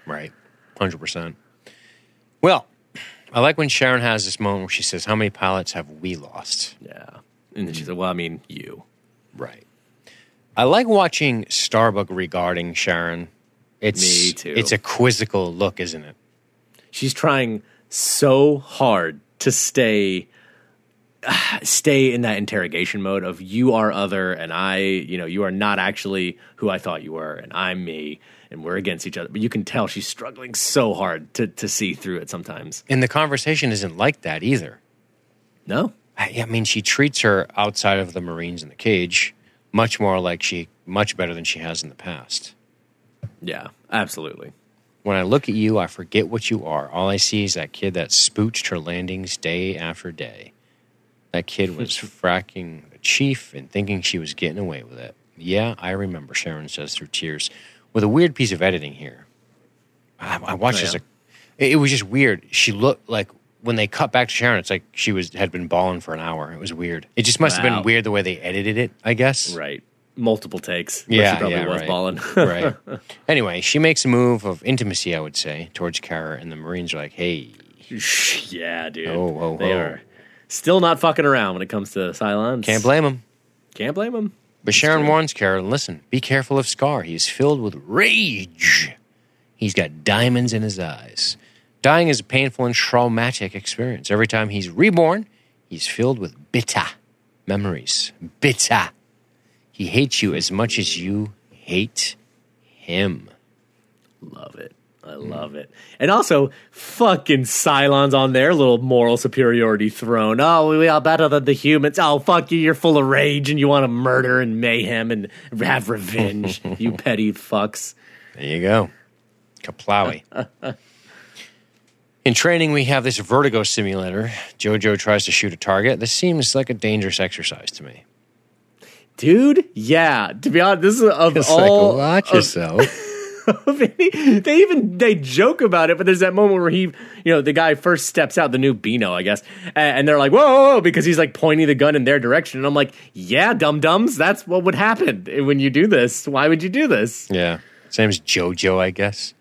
Right. 100%. Well, I like when Sharon has this moment where she says, How many pilots have we lost? Yeah. And then she mm. said, well, I mean, you. Right. I like watching Starbuck regarding Sharon. It's, Me too. It's a quizzical look, isn't it? she's trying so hard to stay stay in that interrogation mode of you are other and I, you know, you are not actually who I thought you were and I'm me and we're against each other. But you can tell she's struggling so hard to to see through it sometimes. And the conversation isn't like that either. No? I, I mean, she treats her outside of the Marines in the cage much more like she, much better than she has in the past. Yeah, absolutely. When I look at you, I forget what you are. All I see is that kid that spooched her landings day after day. That kid was fracking the chief and thinking she was getting away with it. Yeah, I remember, Sharon says through tears, with a weird piece of editing here. I, I watched Oh, this. yeah. It, it was just weird. She looked like when they cut back to Sharon, it's like she was had been balling for an hour. It was weird. It just must have Wow. been weird the way they edited it. I guess. Right. Multiple takes. but Yeah, she probably yeah, was right. balling. right. Anyway, she makes a move of intimacy, I would say, towards Kara, and the Marines are like, "Hey, yeah, dude. Oh, oh, they oh. are still not fucking around when it comes to Cylons. can't blame them." Can't blame them. But Sharon warns Kara, "Listen, be careful of Scar. He's filled with rage. He's got diamonds in his eyes. Dying is a painful and traumatic experience. Every time he's reborn, he's filled with bitter memories. Bitter. He hates you as much as you hate him." Love it. I love it. And also, fucking Cylons on their little moral superiority throne. Oh, we are better than the humans. Oh, fuck you. You're full of rage and you want to murder and mayhem and have revenge. you petty fucks. There you go. Kaplawi. In training, we have this vertigo simulator. Jojo tries to shoot a target. This seems like a dangerous exercise to me. Dude, yeah. To be honest, this is of It's all. like, watch of- yourself. they even they joke about it, but there's that moment where he, you know, the guy first steps out, the new Beano, I guess, a- and they're like, "Whoa!" whoa, whoa," because he's like pointing the gun in their direction, and I'm like, "Yeah, dum dums, that's what would happen when you do this. Why would you do this?" yeah. His name's Jojo, I guess.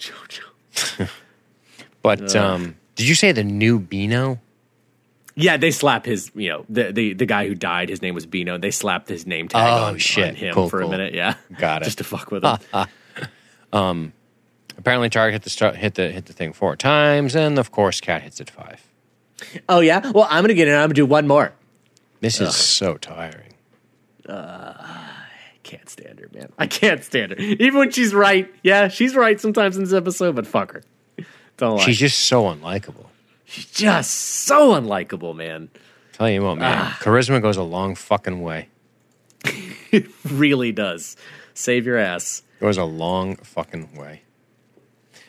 Jojo. But um, did you say the new Beano? Yeah, they slap his, you know, the the the guy who died. His name was Beano. They slapped his name tag Oh, on, shit. on him Cool, for cool. a minute. Yeah, Got it. just to fuck with him. Um, apparently, target hit the start, hit the hit the thing four times, and of course, Kat hits it five. oh yeah. Well, I'm gonna get in. I'm gonna do one more. This is so tiring. Uh can't stand her, man. I can't stand her. Even when she's right. Yeah, she's right sometimes in this episode, but fuck her. Don't lie. She's just so unlikable. She's just so unlikable, man. Tell you what, man, charisma goes a long fucking way. It really does. Save your ass. It Goes a long fucking way.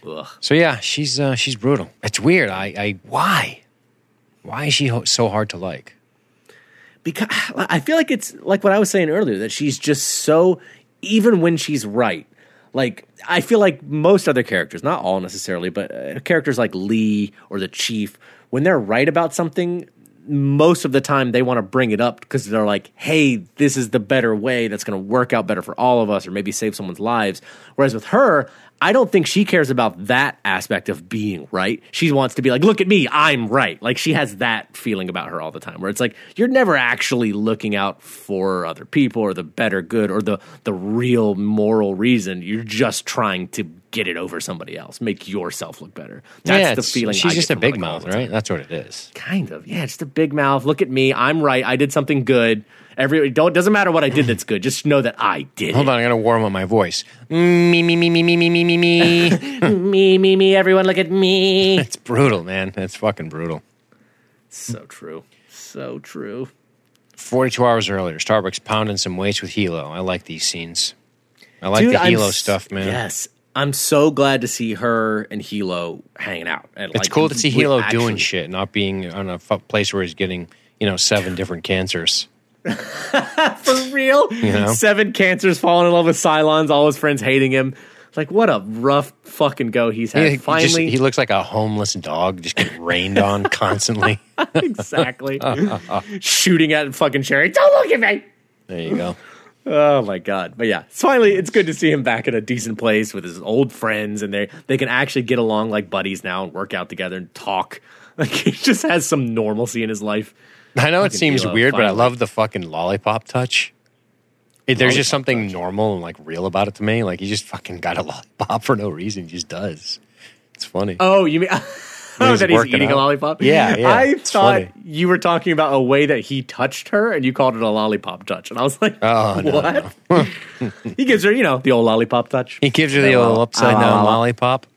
Ugh. So yeah, she's uh, she's brutal. It's weird. I, I why, why is she ho- so hard to like? Because I feel like it's like what I was saying earlier that she's just so even when she's right. Like I feel like most other characters, not all necessarily, but uh, characters like Lee or the Chief, when they're right about something, most of the time they want to bring it up because they're like, "Hey, this is the better way. That's going to work out better for all of us, or maybe save someone's lives." Whereas with her, I don't think she cares about that aspect of being right. She wants to be like, look at me, I'm right. Like she has that feeling about her all the time where it's like you're never actually looking out for other people or the better good or the the real moral reason. You're just trying to get it over somebody else, make yourself look better. That's yeah, the feeling. She's I just a big mouth, right? That's what it is. Kind of. Yeah, just a big mouth. Look at me. I'm right. I did something good. Every don't doesn't matter what I did that's good. Just know that I did. Hold it. on, I gotta warm up my voice. Me, me, me, me, me, me, me, me, me. me, me, me, everyone look at me. it's brutal, man. It's fucking brutal. so true. So true. 42 hours earlier, Starbucks pounding some weights with Helo. I like these scenes. I like Dude, the I'm Helo stuff, man. Yes. I'm so glad to see her and Helo hanging out. And It's like, cool to see Helo actually- doing shit, not being on a place where he's getting, you know, seven different cancers. For real? know? Seven cancers falling in love with Cylons, all his friends hating him. Like, what a rough fucking go he's had. He, he just- Finally, he looks like a homeless dog, just getting rained on constantly. exactly. Shooting at fucking Sherry. Don't look at me. There you go. Oh my god! But yeah, it's finally it's good to see him back in a decent place with his old friends, and they they can actually get along like buddies now and work out together and talk. Like he just has some normalcy in his life. I know it seems weird, but I love the fucking lollipop touch. It- there's just something normal and like real about it to me. Like he just fucking got a lollipop for no reason. He just does. It's funny. Oh, you mean oh, that he's eating a lollipop? Yeah, yeah, I thought funny. you were talking about a way that he touched her, and you called it a lollipop touch, and I was like, Oh, no, what? he gives her, you know, the old lollipop touch. He gives her the old upside Ah, down lollipop.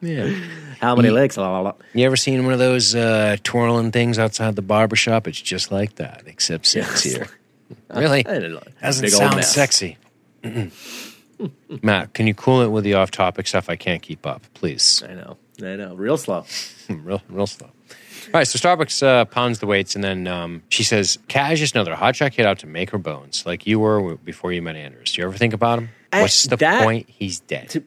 Yeah. How many legs? La, la, la. You ever seen one of those uh, twirling things outside the barber shop? It's just like that, except sexier. really? I don't know. Doesn't Big sound sexy. Matt, can you cool it with the off-topic stuff? I can't keep up, please. I know. I know. Real slow. real, real slow. All right, so Starbucks uh, pounds the weights, and then um, she says, "Kat is just another hotshot kid out to make her bones, like you were before you met Anders. Do you ever think about him? I- What's the that- point? He's dead. to,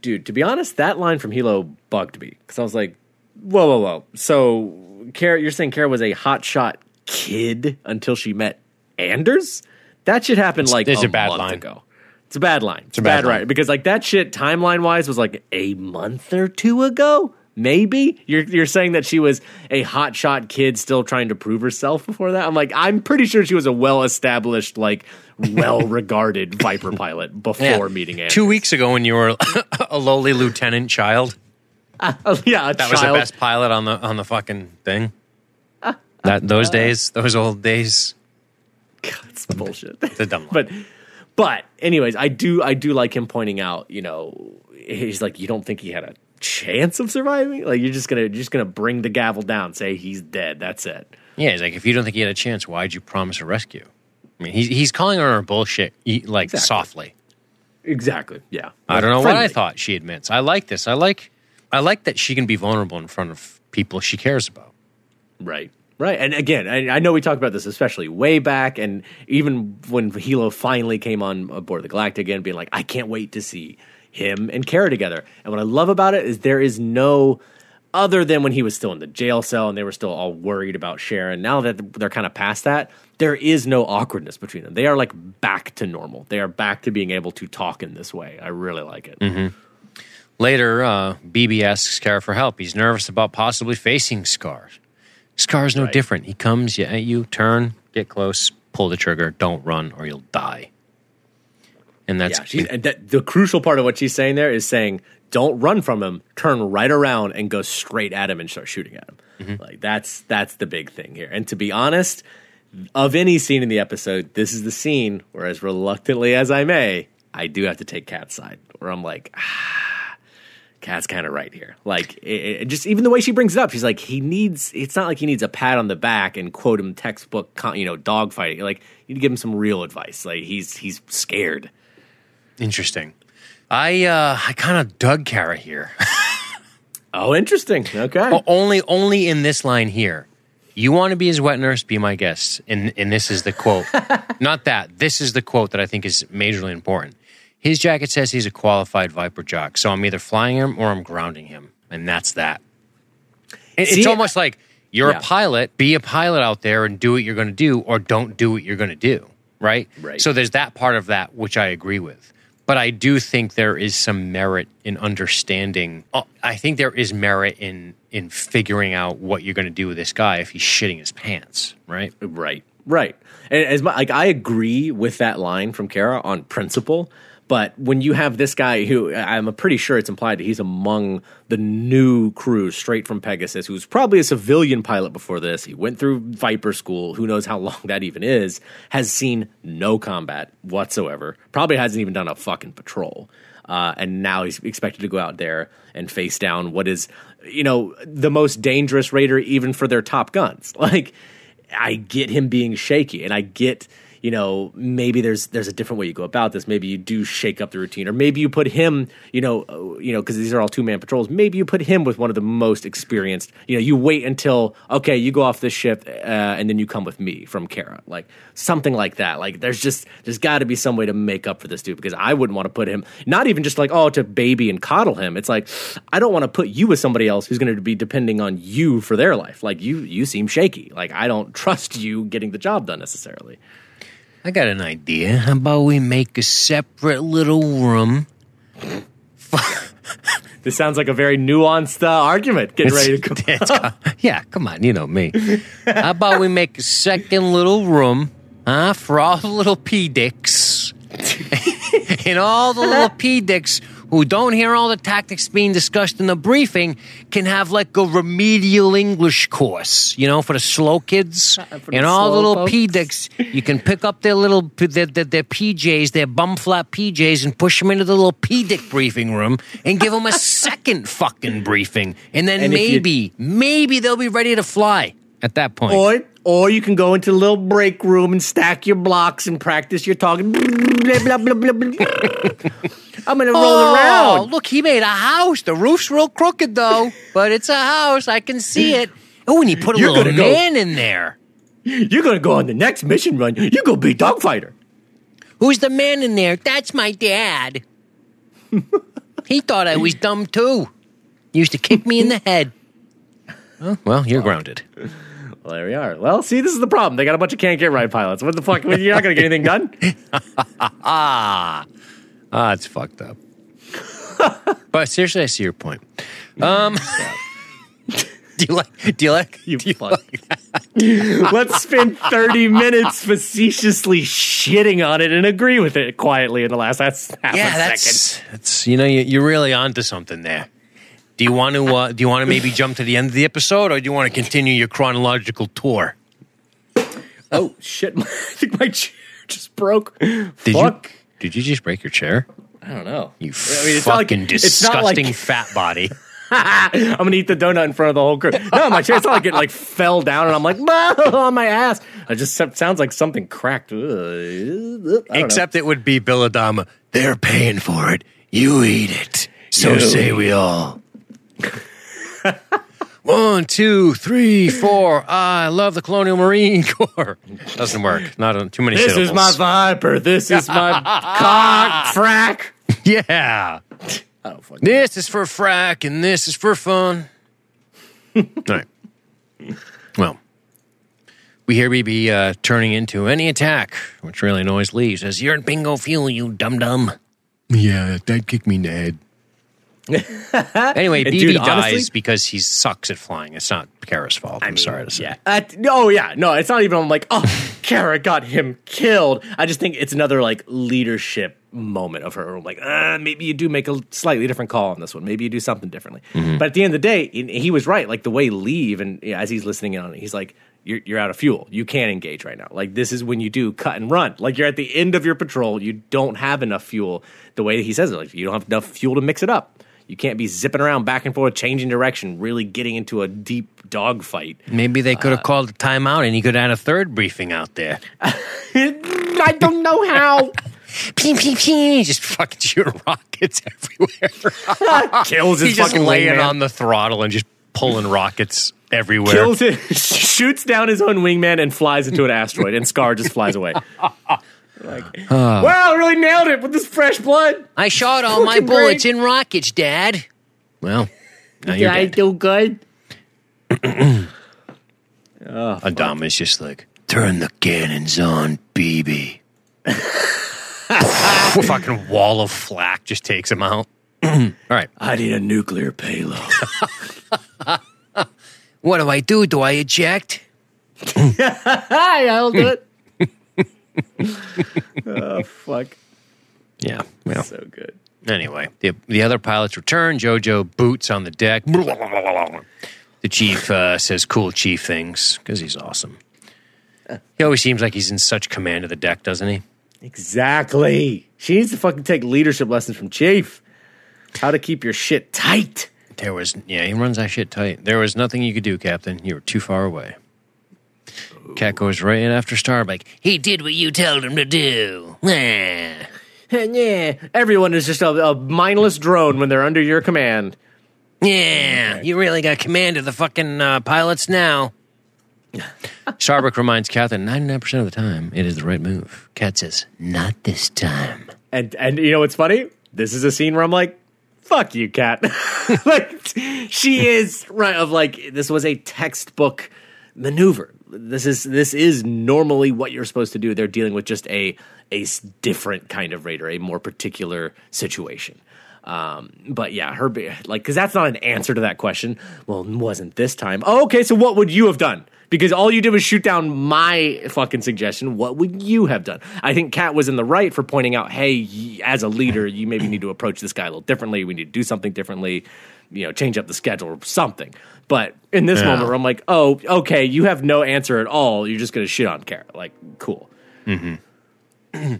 dude, to be honest, that line from Helo bugged me because I was like, whoa, whoa, whoa. So, Kara, you're saying Kara was a hotshot kid until she met Anders? That shit happened like it's a, a bad month line. ago. It's a bad line. It's, a a bad bad, line. right because like that shit timeline wise was like a month or two ago. Maybe you're you're saying that she was a hotshot kid still trying to prove herself before that. I'm like I'm pretty sure she was a well established like well regarded Viper pilot before Yeah. meeting Anders. Two weeks ago, when you were a lowly lieutenant child, uh, Oh, yeah, that was the child. best pilot on the on the fucking thing. Uh, uh, that those days, those old days. God, it's bullshit. It's a dumb line. but But anyways, I do I do like him pointing out, you know, he's like, you don't think he had a chance of surviving? Like you're just gonna you're just gonna bring the gavel down, say he's dead. That's it. Yeah, he's like, if you don't think he had a chance, why'd you promise a rescue? I mean, he's he's calling her bullshit, e- like Exactly. softly. Exactly. Yeah. I don't know what I thought. She admits. I like this. I like, I like that she can be vulnerable in front of people she cares about. Right. Right. And again, I, I know we talked about this especially way back, and even when Helo finally came on board the Galactic again, being like, I can't wait to see him and Kara together. And what I love about it is there is no, other than when he was still in the jail cell and they were still all worried about Sharon, now that they're kind of past that, there is no awkwardness between them. They are like back to normal. They are back to being able to talk in this way. I really like it. Later, uh, BB asks Kara for help. He's nervous about possibly facing Scar. Scar's no Right. different. He comes at you, turn, get close, pull the trigger, don't run, or you'll die. And that's yeah, and that, the crucial part of what she's saying there is saying, "Don't run from him. Turn right around and go straight at him and start shooting at him." Mm-hmm. Like that's that's the big thing here. And to be honest, of any scene in the episode, this is the scene where, as reluctantly as I may, I do have to take Kat's side. Where I'm like, ah, Kat's kind of right here. Like, it, it- just even the way she brings it up, she's like, he needs. It's not like he needs a pat on the back and quote him textbook, you know, dog fighting. Like, you need to give him some real advice. Like, he's he's scared. Interesting. I uh, I kind of dug Kara here. Oh, interesting. Okay. O- only only in this line here. You want to be his wet nurse? Be my guest. And and this is the quote. Not that. This is the quote that I think is majorly important. His jacket says he's a qualified Viper jock, so I'm either flying him or I'm grounding him, and that's that. It- See, it's almost like you're yeah. a pilot. Be a pilot out there and do what you're going to do, or don't do what you're going to do. Right. Right. So there's that part of that which I agree with. But I do think there is some merit in understanding. uh, I think there is merit in in figuring out what you're going to do with this guy if he's shitting his pants. Right. Right, right. And as my, like I agree with that line from Kara on principle, but when you have this guy who I'm pretty sure it's implied that he's among the new crew straight from Pegasus, who's probably a civilian pilot before this. He went through Viper school. Who knows how long that even is? Has seen no combat whatsoever. Probably hasn't even done a fucking patrol. Uh, and now he's expected to go out there and face down what is, you know, the most dangerous raider even for their top guns. Like, I get him being shaky, and I get you know maybe there's there's a different way you go about this. Maybe you do shake up the routine, or maybe you put him, you know, uh, you know, because these are all two man patrols. Maybe you put him with one of the most experienced. You know, you wait until okay, you go off this ship, uh, and then you come with me from Kara, like something like that. Like there's just there's got to be some way to make up for this dude because I wouldn't want to put him not even just like oh to baby and coddle him. It's like I don't want to put you with somebody else who's going to be depending on you for their life. Like you you seem shaky. Like I don't trust you getting the job done necessarily. I got an idea. How about we make a separate little room? This sounds like a very nuanced uh, argument. Getting ready to. It's yeah, come on, you know me. How about we make a second little room, huh, for all the little p dicks, and all the little p dicks who don't hear all the tactics being discussed in the briefing can have like a remedial English course, you know, for the slow kids uh, the and all the little folks. p dicks. You can pick up their little their, their, their PJs, their bum flap PJs, and push them into the little p dick briefing room and give them a second fucking briefing, and then And you- maybe maybe they'll be ready to fly at that point. Or or you can go into the little break room and stack your blocks and practice your talking. Blah, blah, blah, blah, blah. I'm gonna roll Oh, around. look, he made a house. The roof's real crooked though, but it's a house. I can see it. Oh, and he put a You're little gonna go- man in there. You're gonna go on the next mission run. You go be dogfighter. Who's the man in there? That's my dad. he thought I was dumb too. Used to kick me in the head. Oh, well, you're grounded. Well, there we are. Well, see, this is the problem. They got a bunch of can't get right pilots. What the fuck? You're not gonna get anything done. Ah, ah, it's fucked up. but seriously, I see your point. Um, do you like? Do you like? You you fuck. Let's spend 30 minutes facetiously shitting on it and agree with it quietly in the last that's half yeah, a that's second. that's you know you, you're really onto something there. Do you want to uh, do you want to maybe jump to the end of the episode, or do you want to continue your chronological tour? Oh shit! I think my chair just broke. you? Fuck. Did you just break your chair? I don't know. You I mean, it's like- fucking like- disgusting fat body. I'm gonna eat the donut in front of the whole crew. No, my chair. It's not like it like fell down and I'm like on my ass. It just sounds like something cracked. Ugh. Know. Except it would be Bill Adama. They're paying for it. You eat it. So You say we all. One, two, three, four. I love the Colonial Marine Corps. Doesn't work. Not on too many this is my viper. This is my cock frack. yeah. I don't fucking. This is for frack and this is for fun. All right. Well, we hear BB uh, turning into any attack, which really annoys Lee. He Says, You're in bingo fuel, you dum dum. Yeah, that kicked me in the head. anyway, BB dude, dies honestly- because he sucks at flying. It's not Kara's fault. I'm sorry to say. Yeah. Uh, oh yeah. No, it's not even. I'm like, oh, Kara got him killed. I just think it's another like leadership moment of her. I'm like, uh, maybe you do make a slightly different call on this one. Maybe you do something differently. But at the end of the day, he he was right. Like the way leave and yeah, as he's listening in on it, he's like. You're, you're out of fuel. You can't engage right now. Like this is when you do cut and run. Like you're at the end of your patrol. You don't have enough fuel. The way that he says it, like you don't have enough fuel to mix it up. You can't be zipping around back and forth, changing direction, really getting into a deep dogfight. Maybe they could have uh, called a timeout and he could have had a third briefing out there. I don't know how. Ping, ping, ping. Just fucking shooting rockets everywhere. Kills his He's just fucking laying wingman. on the throttle and just pulling rockets everywhere. Kills it, shoots down his own wingman and flies into an asteroid, and Scar just flies away. Like, wow, really nailed it with this fresh blood. I shot all my bullets great. in rockets, Dad. Well, now you're I dead. do good. Oh, Adam is just like, turn the cannons on, BB. a fucking wall of flak just takes him out. all right. I need a nuclear payload. What do I do? Do I eject? Hi, I'll do it. oh fuck, Yeah. Well, so good. Anyway, the, the other pilots return. Jojo boots on the deck. The chief uh, says cool chief things because he's awesome. He always seems like he's in such command of the deck, doesn't he? Exactly. She needs to fucking take leadership lessons from Chief. How to keep your shit tight. There was, yeah, he runs that shit tight. There was nothing you could do, Captain. You were too far away. Kat goes right in after Starbuck. He did what you told him to do. Nah. yeah, everyone is just a, a mindless drone when they're under your command. Yeah, you really got command of the fucking uh, pilots now. Starbuck reminds Kat that 99% of the time it is the right move. Kat says, not this time. And and you know what's funny? This is a scene where I'm like, "Fuck you, Kat." like she is right of like this was a textbook maneuver. This is this is normally what you're supposed to do. They're dealing with just a a different kind of raider, a more particular situation. Um, but yeah, her like because that's not an answer to that question. Well, wasn't this time? Oh, okay, so what would you have done? Because all you did was shoot down my fucking suggestion. What would you have done? I think Kat was in the right for pointing out, hey, as a leader, you maybe need to approach this guy a little differently. We need to do something differently. You know, change up the schedule or something. But in this Yeah. moment, where I'm like, oh, okay, you have no answer at all. You're just gonna shit on Karen. Like, cool. Mm-hmm.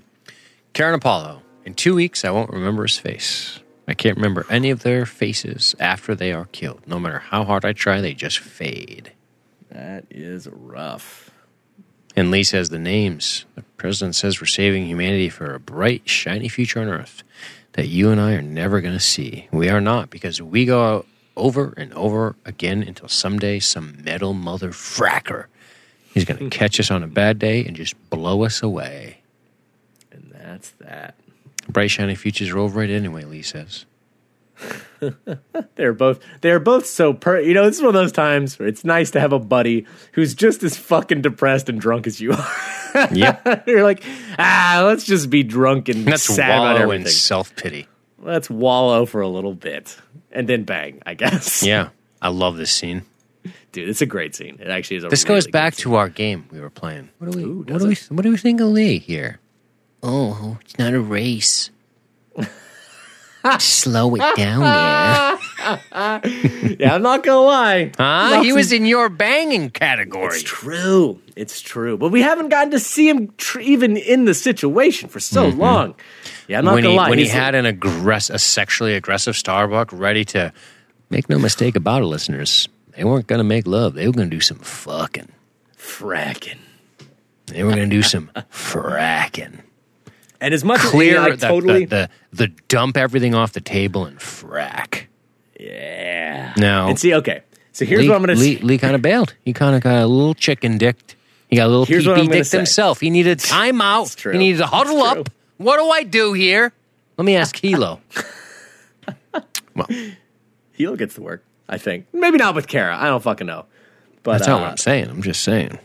Karen Apollo. In two weeks, I won't remember his face. I can't remember any of their faces after they are killed. No matter how hard I try, they just fade. That is rough. And Lee says the names. The president says we're saving humanity for a bright, shiny future on Earth that you and I are never going to see. We are not because we go over and over again until someday some metal mother fracker is going to catch us on a bad day and just blow us away. And that's that. Bright, shiny futures are over it anyway, Lee says. They're both they're both so per you know, this is one of those times where it's nice to have a buddy who's just as fucking depressed and drunk as you are. Yep. You're like, ah, let's just be drunk and That's sad about everything. self pity. Let's wallow for a little bit. And then bang, I guess. Yeah, I love this scene. Dude, it's a great scene. It actually is a This really goes good back scene. to our game we were playing. What do we? Ooh, what does do we? What do we think of Lee here? Oh, it's not a race. Slow it down there. yeah, I'm not gonna lie. Huh? He was of- in your banging category. It's true. It's true. But we haven't gotten to see him tr- even in the situation for so mm-hmm. long. Yeah, I'm not when gonna he, lie. when he He's- had an aggress- a sexually aggressive Starbuck ready to make no mistake about it, listeners. They weren't going to make love. They were going to do some fucking. fracking. They were going to do some fracking. And as much Clear as I the, totally the, the, the dump everything off the table and frack. yeah. No. And see, okay. So here's Lee, what I'm gonna Lee, say. Lee kind of bailed. He kind of got a little chicken dicked. He got a little Here's pee what I'm pee gonna dicked say. himself. He needed time out. true. He needed to huddle It's up. What do I do here? Let me ask Helo. well, Helo gets to work. I think maybe not with Kara. I don't fucking know. But that's not uh, what I'm saying. I'm just saying.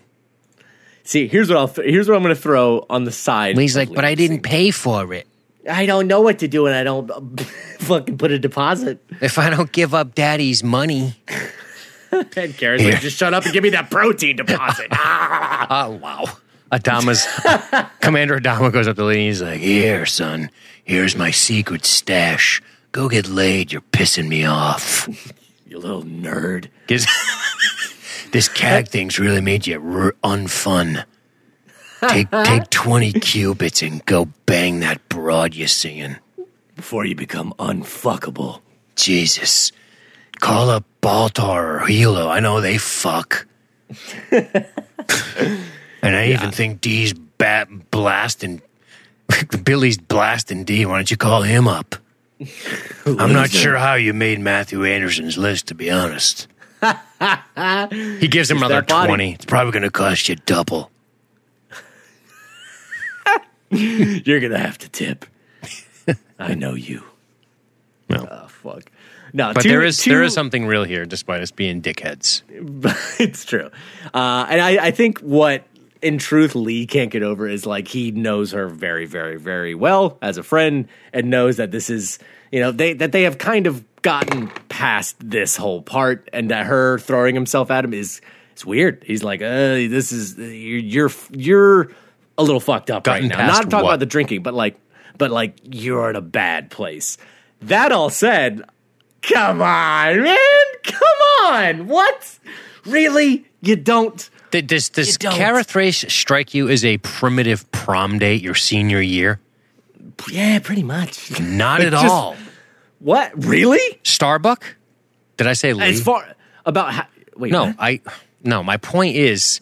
see, here's what I'll th- here's what I'm gonna throw on the side. Lee's of like, but I didn't pay for it. I don't know what to do, and I don't fucking put a deposit. If I don't give up daddy's money. And Kara's Here. like, just shut up and give me that protein deposit. Oh, wow. Adama's Commander Adama goes up to Lee and he's like, Here, son, here's my secret stash. Go get laid. You're pissing me off. you little nerd. this CAG thing's really made you r- unfun. Take take twenty cubits and go bang that broad you're singing. Before you become unfuckable. Jesus, call up Baltar or Helo. I know they fuck. And I even think D's bat blasting. Billy's blasting D. Why don't you call him up? I'm not sure how you made Matthew Anderson's list, to be honest. he gives him another 20. It's probably going to cost you double. You're gonna have to tip. I know you. No. Oh fuck. No, But two- there is two- there is something real here, despite us being dickheads. it's true. Uh, and I, I think what, in truth, Lee can't get over is like he knows her very, very, very well as a friend, and knows that this is, you know, they that they have kind of gotten past this whole part, and that her throwing himself at him is it's weird. He's like, uh, this is you're you're, you're a little fucked up Gotten right now. Not talking what? about the drinking, but like, but like you're in a bad place. That all said, Come on, man. Come on. What? Really? You don't? Does does don't. Thrace strike you as a primitive prom date your senior year? Yeah, pretty much. Not Like, at just- all. What? Really? Starbuck? Did I say Lee? As far about how, wait, no, what? I no. My point is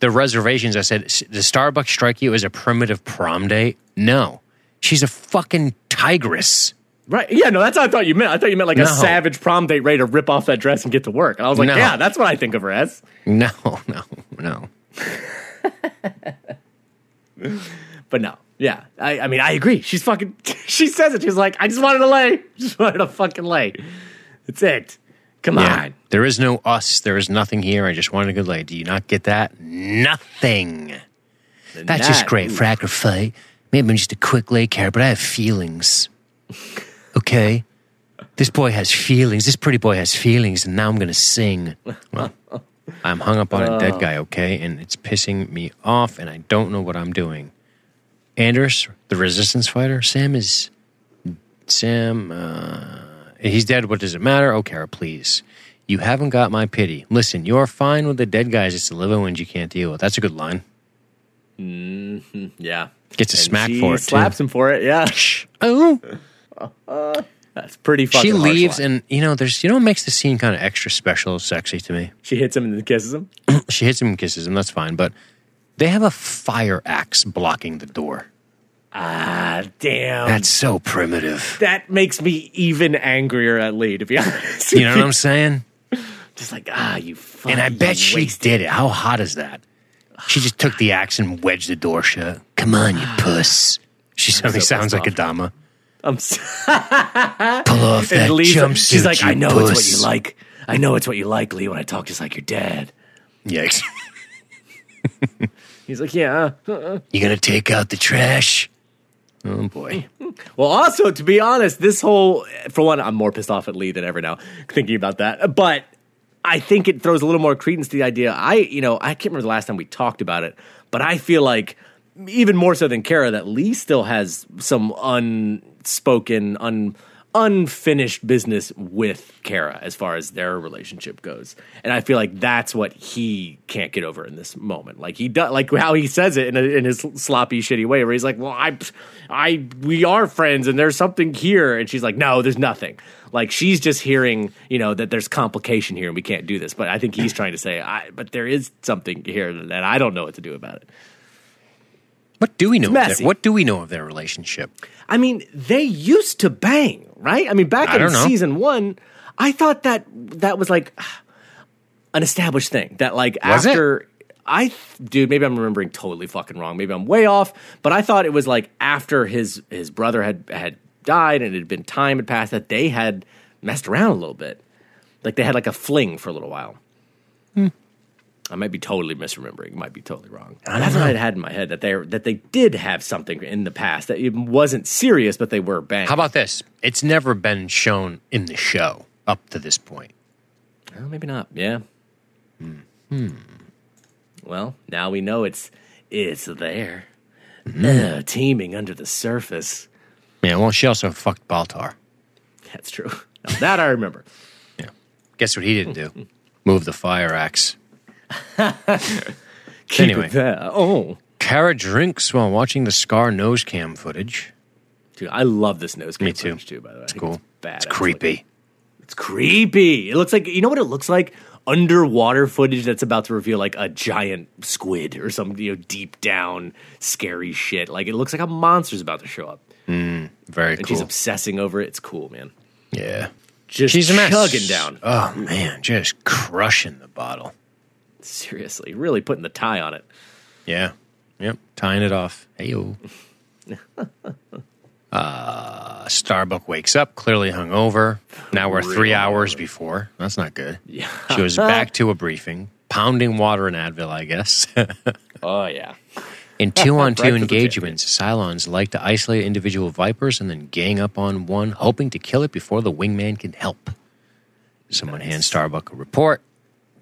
the reservations. I said, does Starbucks strike you as a primitive prom date? No, she's a fucking tigress. Right? Yeah, no, that's what I thought you meant. I thought you meant like a savage prom date ready to rip off that dress and get to work. And I was like, No. yeah, that's what I think of her as. No, no, no. But no, yeah, I, I mean, I agree. She's fucking. She says it. She's like, I just wanted to lay. Just wanted to fucking lay. That's it. Come Yeah. on. There is no us. There is nothing here. I just wanted a good lay. Do you not get that? Nothing. That's just great. Frack or fight. Maybe I'm just a quick lay care, but I have feelings. Okay? This boy has feelings. This pretty boy has feelings, and now I'm going to sing. Well, I'm hung up on a dead guy, okay? And it's pissing me off, and I don't know what I'm doing. Anders, the resistance fighter, Sam is. Sam, uh, he's dead. What does it matter? Oh, Kara, please. You haven't got my pity. Listen, you're fine with the dead guys. It's the living ones you can't deal with. That's a good line. Yeah. Gets a And smack for it, slaps too. him for it. Yeah. Oh, That's pretty fucking she leaves, and you know, there's you know what makes the scene kind of extra special, sexy to me. she hits him and then kisses him. She hits him and kisses him. That's fine, but they have a fire axe blocking the door. Ah, damn. That's so primitive. that makes me even angrier at Lee, to be honest. You know what I'm saying? Just like, ah, you fucking And I bet she did it. How hot is that? She just took the axe and wedged the door shut. Come on, you puss. She suddenly so sounds like Adama. I'm s- Pull off that and Lee's like- jumpsuit. she's like, I know puss. it's what you like. I know it's what you like, Lee, when I talk just like your dad. Yeah. He's like, yeah. uh-uh. You gonna take out the trash? Oh boy. Well, also, to be honest, this whole, for one, I'm more pissed off at Lee than ever now, thinking about that. But I think it throws a little more credence to the idea. I, you know, I can't remember the last time we talked about it, but I feel like even more so than Kara, that Lee still has some unspoken, un, unfinished business with Kara as far as their relationship goes. And I feel like that's what he can't get over in this moment. Like he does, like how he says it in, a, in his sloppy, shitty way, where he's like, "Well, I, I, we are friends, and there's something here," and she's like, "No, there's nothing." Like she's just hearing, you know, that there's complication here and we can't do this. But I think he's trying to say, "I, but there is something here that I don't know what to do about it." What do we know? Of their, what do we know of their relationship? I mean, they used to bang, right? I mean, back I in season one, I thought that that was like an established thing. That like Was it? after I, dude, maybe I'm remembering totally fucking wrong. Maybe I'm way off. But I thought it was like after his his brother had had died and it had been time had passed that they had messed around a little bit. Like they had like a fling for a little while. Hmm. I might be totally misremembering. Might be totally wrong. That's what I had in my head that they that they did have something in the past that it wasn't serious, but they were banging. How about this? It's never been shown in the show up to this point. Well, maybe not. Yeah. Hmm. Well, now we know it's it's there, Uh, teeming under the surface. Yeah, well, she also fucked Baltar. That's true. Now, that I remember. Yeah. Guess what he didn't do? Move the fire axe. Keep Anyway. it there. Oh, Kara drinks while watching the Scar nose cam footage. dude, I love this nose. Me cam too. footage, too. By the way, it's Cool. bad. It's creepy. It's creepy. It looks like you know what it looks like. Underwater footage that's about to reveal like a giant squid or some you know deep down scary shit. Like it looks like a monster's about to show up, mm, Very and cool. she's obsessing over it. It's cool, man. yeah. Just She's a mess. chugging down. Oh, man. Just crushing the bottle. Seriously, really putting the tie on it. Yeah. Yep. Tying it off. Hey, uh, Starbuck wakes up, clearly hungover. Now we're three hours before. That's not good. Yeah. She was back to a briefing, pounding water and Advil, I guess. Oh yeah. In two on two engagements, Cylons like to isolate individual Vipers and then gang up on one, hoping to kill it before the wingman can help. Someone hands Starbuck a report,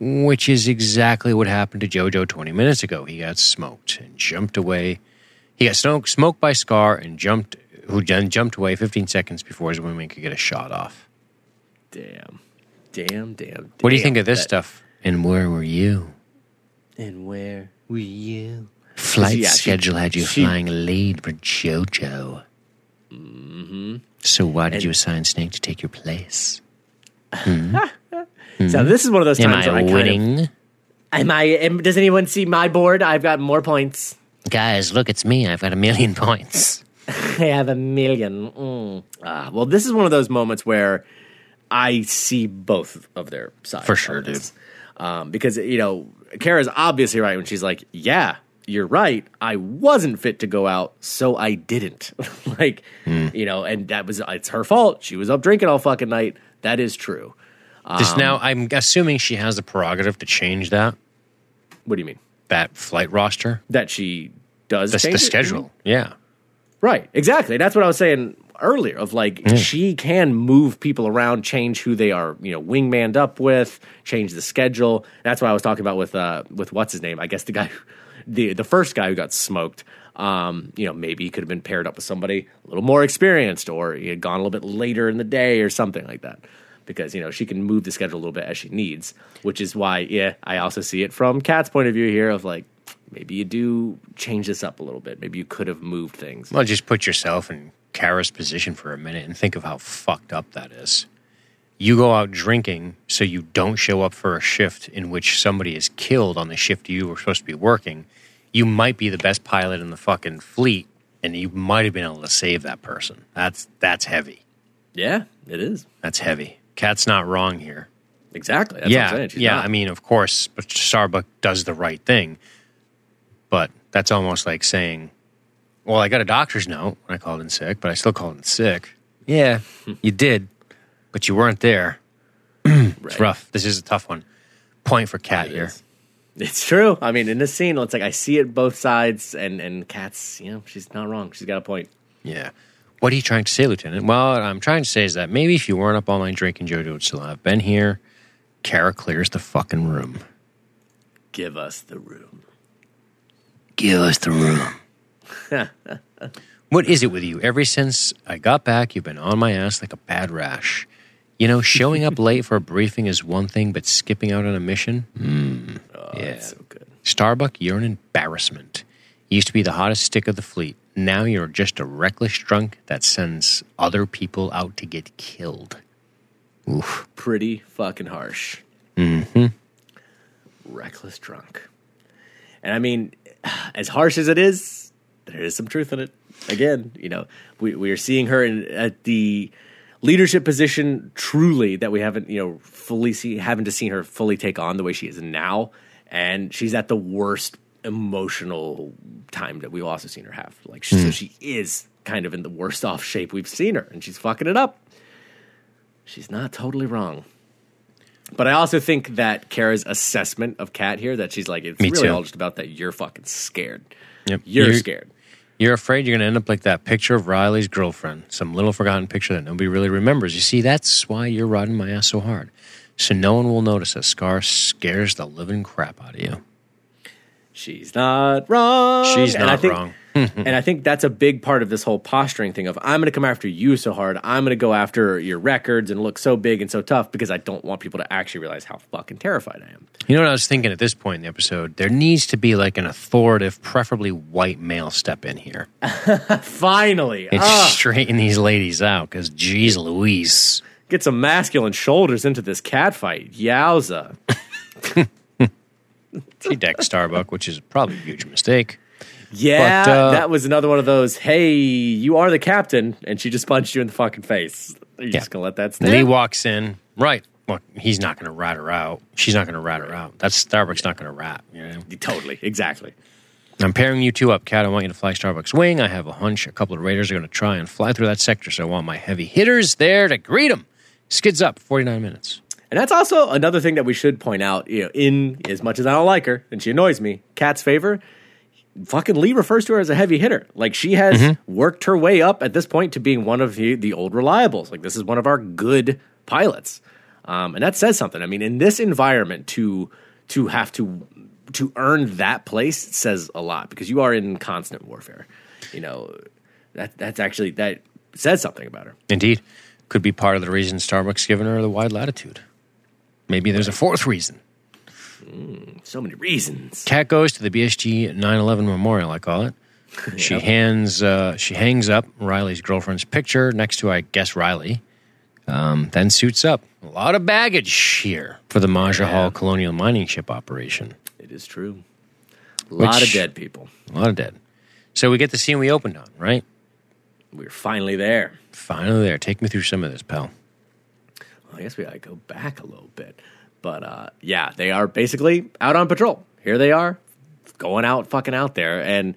which is exactly what happened to JoJo 20 minutes ago. He got smoked and jumped away. He got smoked, smoked by Scar and jumped, who then jumped away 15 seconds before his wingman could get a shot off. Damn. Damn. Damn. What do you think of this That- stuff? And where were you? And where were you? Flight Yeah, she- schedule had you she- flying lead for JoJo. Mm-hmm. So why did you assign Snake to take your place? So this is one of those Am times I where I kind winning? of. Am I? Am, does anyone see my board? I've got more points. Guys, look, it's me. I've got a million points. I have a million. Mm. Ah, well, this is one of those moments where I see both of their sides For sure, dude. Um, because you know, Kara's obviously right when she's like, "Yeah, you're right. I wasn't fit to go out, so I didn't." like, Hmm. you know, and that was it's her fault. She was up drinking all fucking night. That is true. This Um, now, I'm assuming she has the prerogative to change that What do you mean? that flight roster, That she does the, change the it? schedule. Yeah, Right, exactly. That's what I was saying earlier. Of like, she can move people around, change who they are, you know, wingmanned up with, change the schedule. That's what I was talking about with uh with what's his name? I guess the guy, who- the the first guy who got smoked. Um, you know, maybe he could have been paired up with somebody a little more experienced, or he had gone a little bit later in the day, or something like that. Because you know she can move the schedule a little bit as she needs, which is why, yeah, I also see it from Kat's point of view here of like maybe you do change this up a little bit. Maybe you could have moved things. well, just put yourself in Kara's position for a minute and think of how fucked up that is. You go out drinking so you don't show up for a shift in which somebody is killed on the shift you were supposed to be working. You might be the best pilot in the fucking fleet, and you might have been able to save that person. That's that's heavy. Yeah, it is. That's heavy. Kat's not wrong here. Exactly. That's yeah, what I'm. She's yeah. not. I mean, of course, but Starbuck does the right thing, but that's almost like saying, "Well, I got a doctor's note when I called in sick, but I still called in sick." Yeah, hmm. you did, but you weren't there. It's Right. rough. This is a tough one. Point for Kat It here. is. It's true. I mean, in this scene, it's like I see it both sides, and and Kat's, you know, she's not wrong. She's got a point. Yeah. What are you trying to say, Lieutenant? Well, what I'm trying to say is that maybe if you weren't up all night drinking, JoJo would still have been here. Kara clears the fucking room. Give us the room. Give us the room. What is it with you? Ever since I got back, you've been on my ass like a bad rash. You know, showing up late for a briefing is one thing, but skipping out on a mission? Mm, Oh, yeah. so good. Starbuck, you're an embarrassment. You used to be the hottest stick of the fleet. Now you're just a reckless drunk that sends other people out to get killed. Oof. Pretty fucking harsh. Mm-hmm. Reckless drunk. And I mean, as harsh as it is, there is some truth in it. Again, you know, we, we are seeing her in, at the leadership position truly that we haven't, you know, fully see, haven't to seen her fully take on the way she is now. And she's at the worst emotional time that we've also seen her have. Like, she, so hmm. she is kind of in the worst off shape we've seen her, and she's fucking it up. She's not totally wrong. But I also think that Kara's assessment of Kat here, that she's like, it's Me really too. all just about that you're fucking scared. Yep. You're, scared. You're afraid you're going to end up like that picture of Riley's girlfriend, some little forgotten picture that nobody really remembers. You see, that's why you're riding my ass so hard. So no one will notice that Scar scares the living crap out of you. She's not wrong. She's And not I think, wrong. and I think that's a big part of this whole posturing thing of I'm going to come after you so hard. I'm going to go after your records and look so big and so tough because I don't want people to actually realize how fucking terrified I am. You know what I was thinking at this point in the episode? There needs to be like an authoritative, preferably white male step in here Finally, and ah, straighten these ladies out because, geez Louise. get some masculine shoulders into this cat fight. Yowza. She decked Starbuck, which is probably a huge mistake. Yeah, But, uh, that was another one of those. Hey, you are the captain, and she just punched you in the fucking face. Are you Yeah. just gonna let that stand? Lee walks in. Right. Well, he's not going to rat her out. She's not going to rat her out. That's Starbucks not going to rat. You know. Totally, exactly. I'm pairing you two up, Kat. I want you to fly Starbucks wing. I have a hunch a couple of raiders are going to try and fly through that sector, so I want my heavy hitters there to greet them. Skids up, 49 minutes. And that's also another thing that we should point out. You know, in as much as I don't like her and she annoys me, Kat's favor. Fucking Lee refers to her as a heavy hitter. Like she has Mm-hmm. worked her way up at this point to being one of the, the old reliables. Like this is one of our good pilots, um, and that says something. I mean, in this environment, to to have to to earn that place says a lot because you are in constant warfare. You know, that that's actually that says something about her. Indeed. Could be part of the reason Starbucks given her the wide latitude. Maybe there's a fourth reason. So many reasons. Kat goes to the BSG 9/11 memorial. I call it. She hands, uh, she hangs up Riley's girlfriend's picture next to, I guess, Riley. Um, then suits up. A lot of baggage here for the Majahual Colonial Mining Ship operation. It is true. A lot of dead people. A lot of dead. So we get the scene we opened on, right? We're finally there. Finally there. Take me through some of this, pal. I guess we gotta go back a little bit. But uh, yeah, they are basically out on patrol. Here they are, going out, fucking out there. And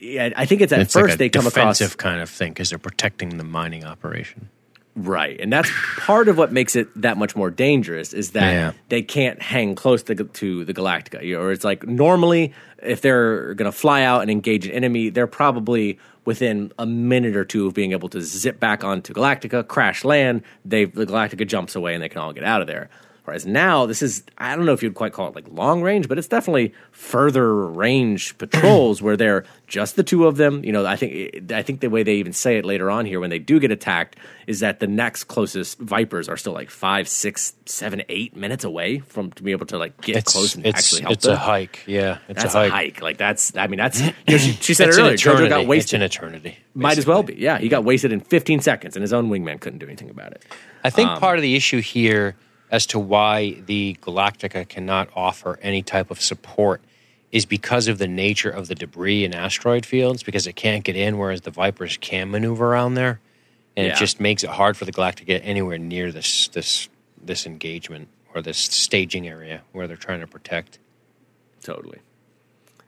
yeah, I think it's at It's first like they come across defensive kind of thing because they're protecting the mining operation. Right, and that's part of what makes it that much more dangerous is that Yeah. they can't hang close to, to the Galactica. You know, or it's like normally if they're going to fly out and engage an enemy, they're probably within a minute or two of being able to zip back onto Galactica, crash land. They the Galactica jumps away and they can all get out of there. Whereas now this is I don't know if you'd quite call it like long range, but it's definitely further range patrols where they're just the two of them. You know, I think I think the way they even say it later on here when they do get attacked is that the next closest Vipers are still like five, six, seven, eight minutes away from to be able to like get close and actually help it's them. a hike. Yeah, it's that's a a hike. hike. Like that's I mean that's you know, she, she said It's it earlier. Jojo got It's an eternity. Might as well be. Yeah, he got wasted in 15 seconds, and his own wingman couldn't do anything about it. I think Um, part of the issue here as to why the Galactica cannot offer any type of support is because of the nature of the debris and asteroid fields, because it can't get in, whereas the Vipers can maneuver around there. And Yeah. it just makes it hard for the Galactica to get anywhere near this this this engagement or this staging area where they're trying to protect. Totally.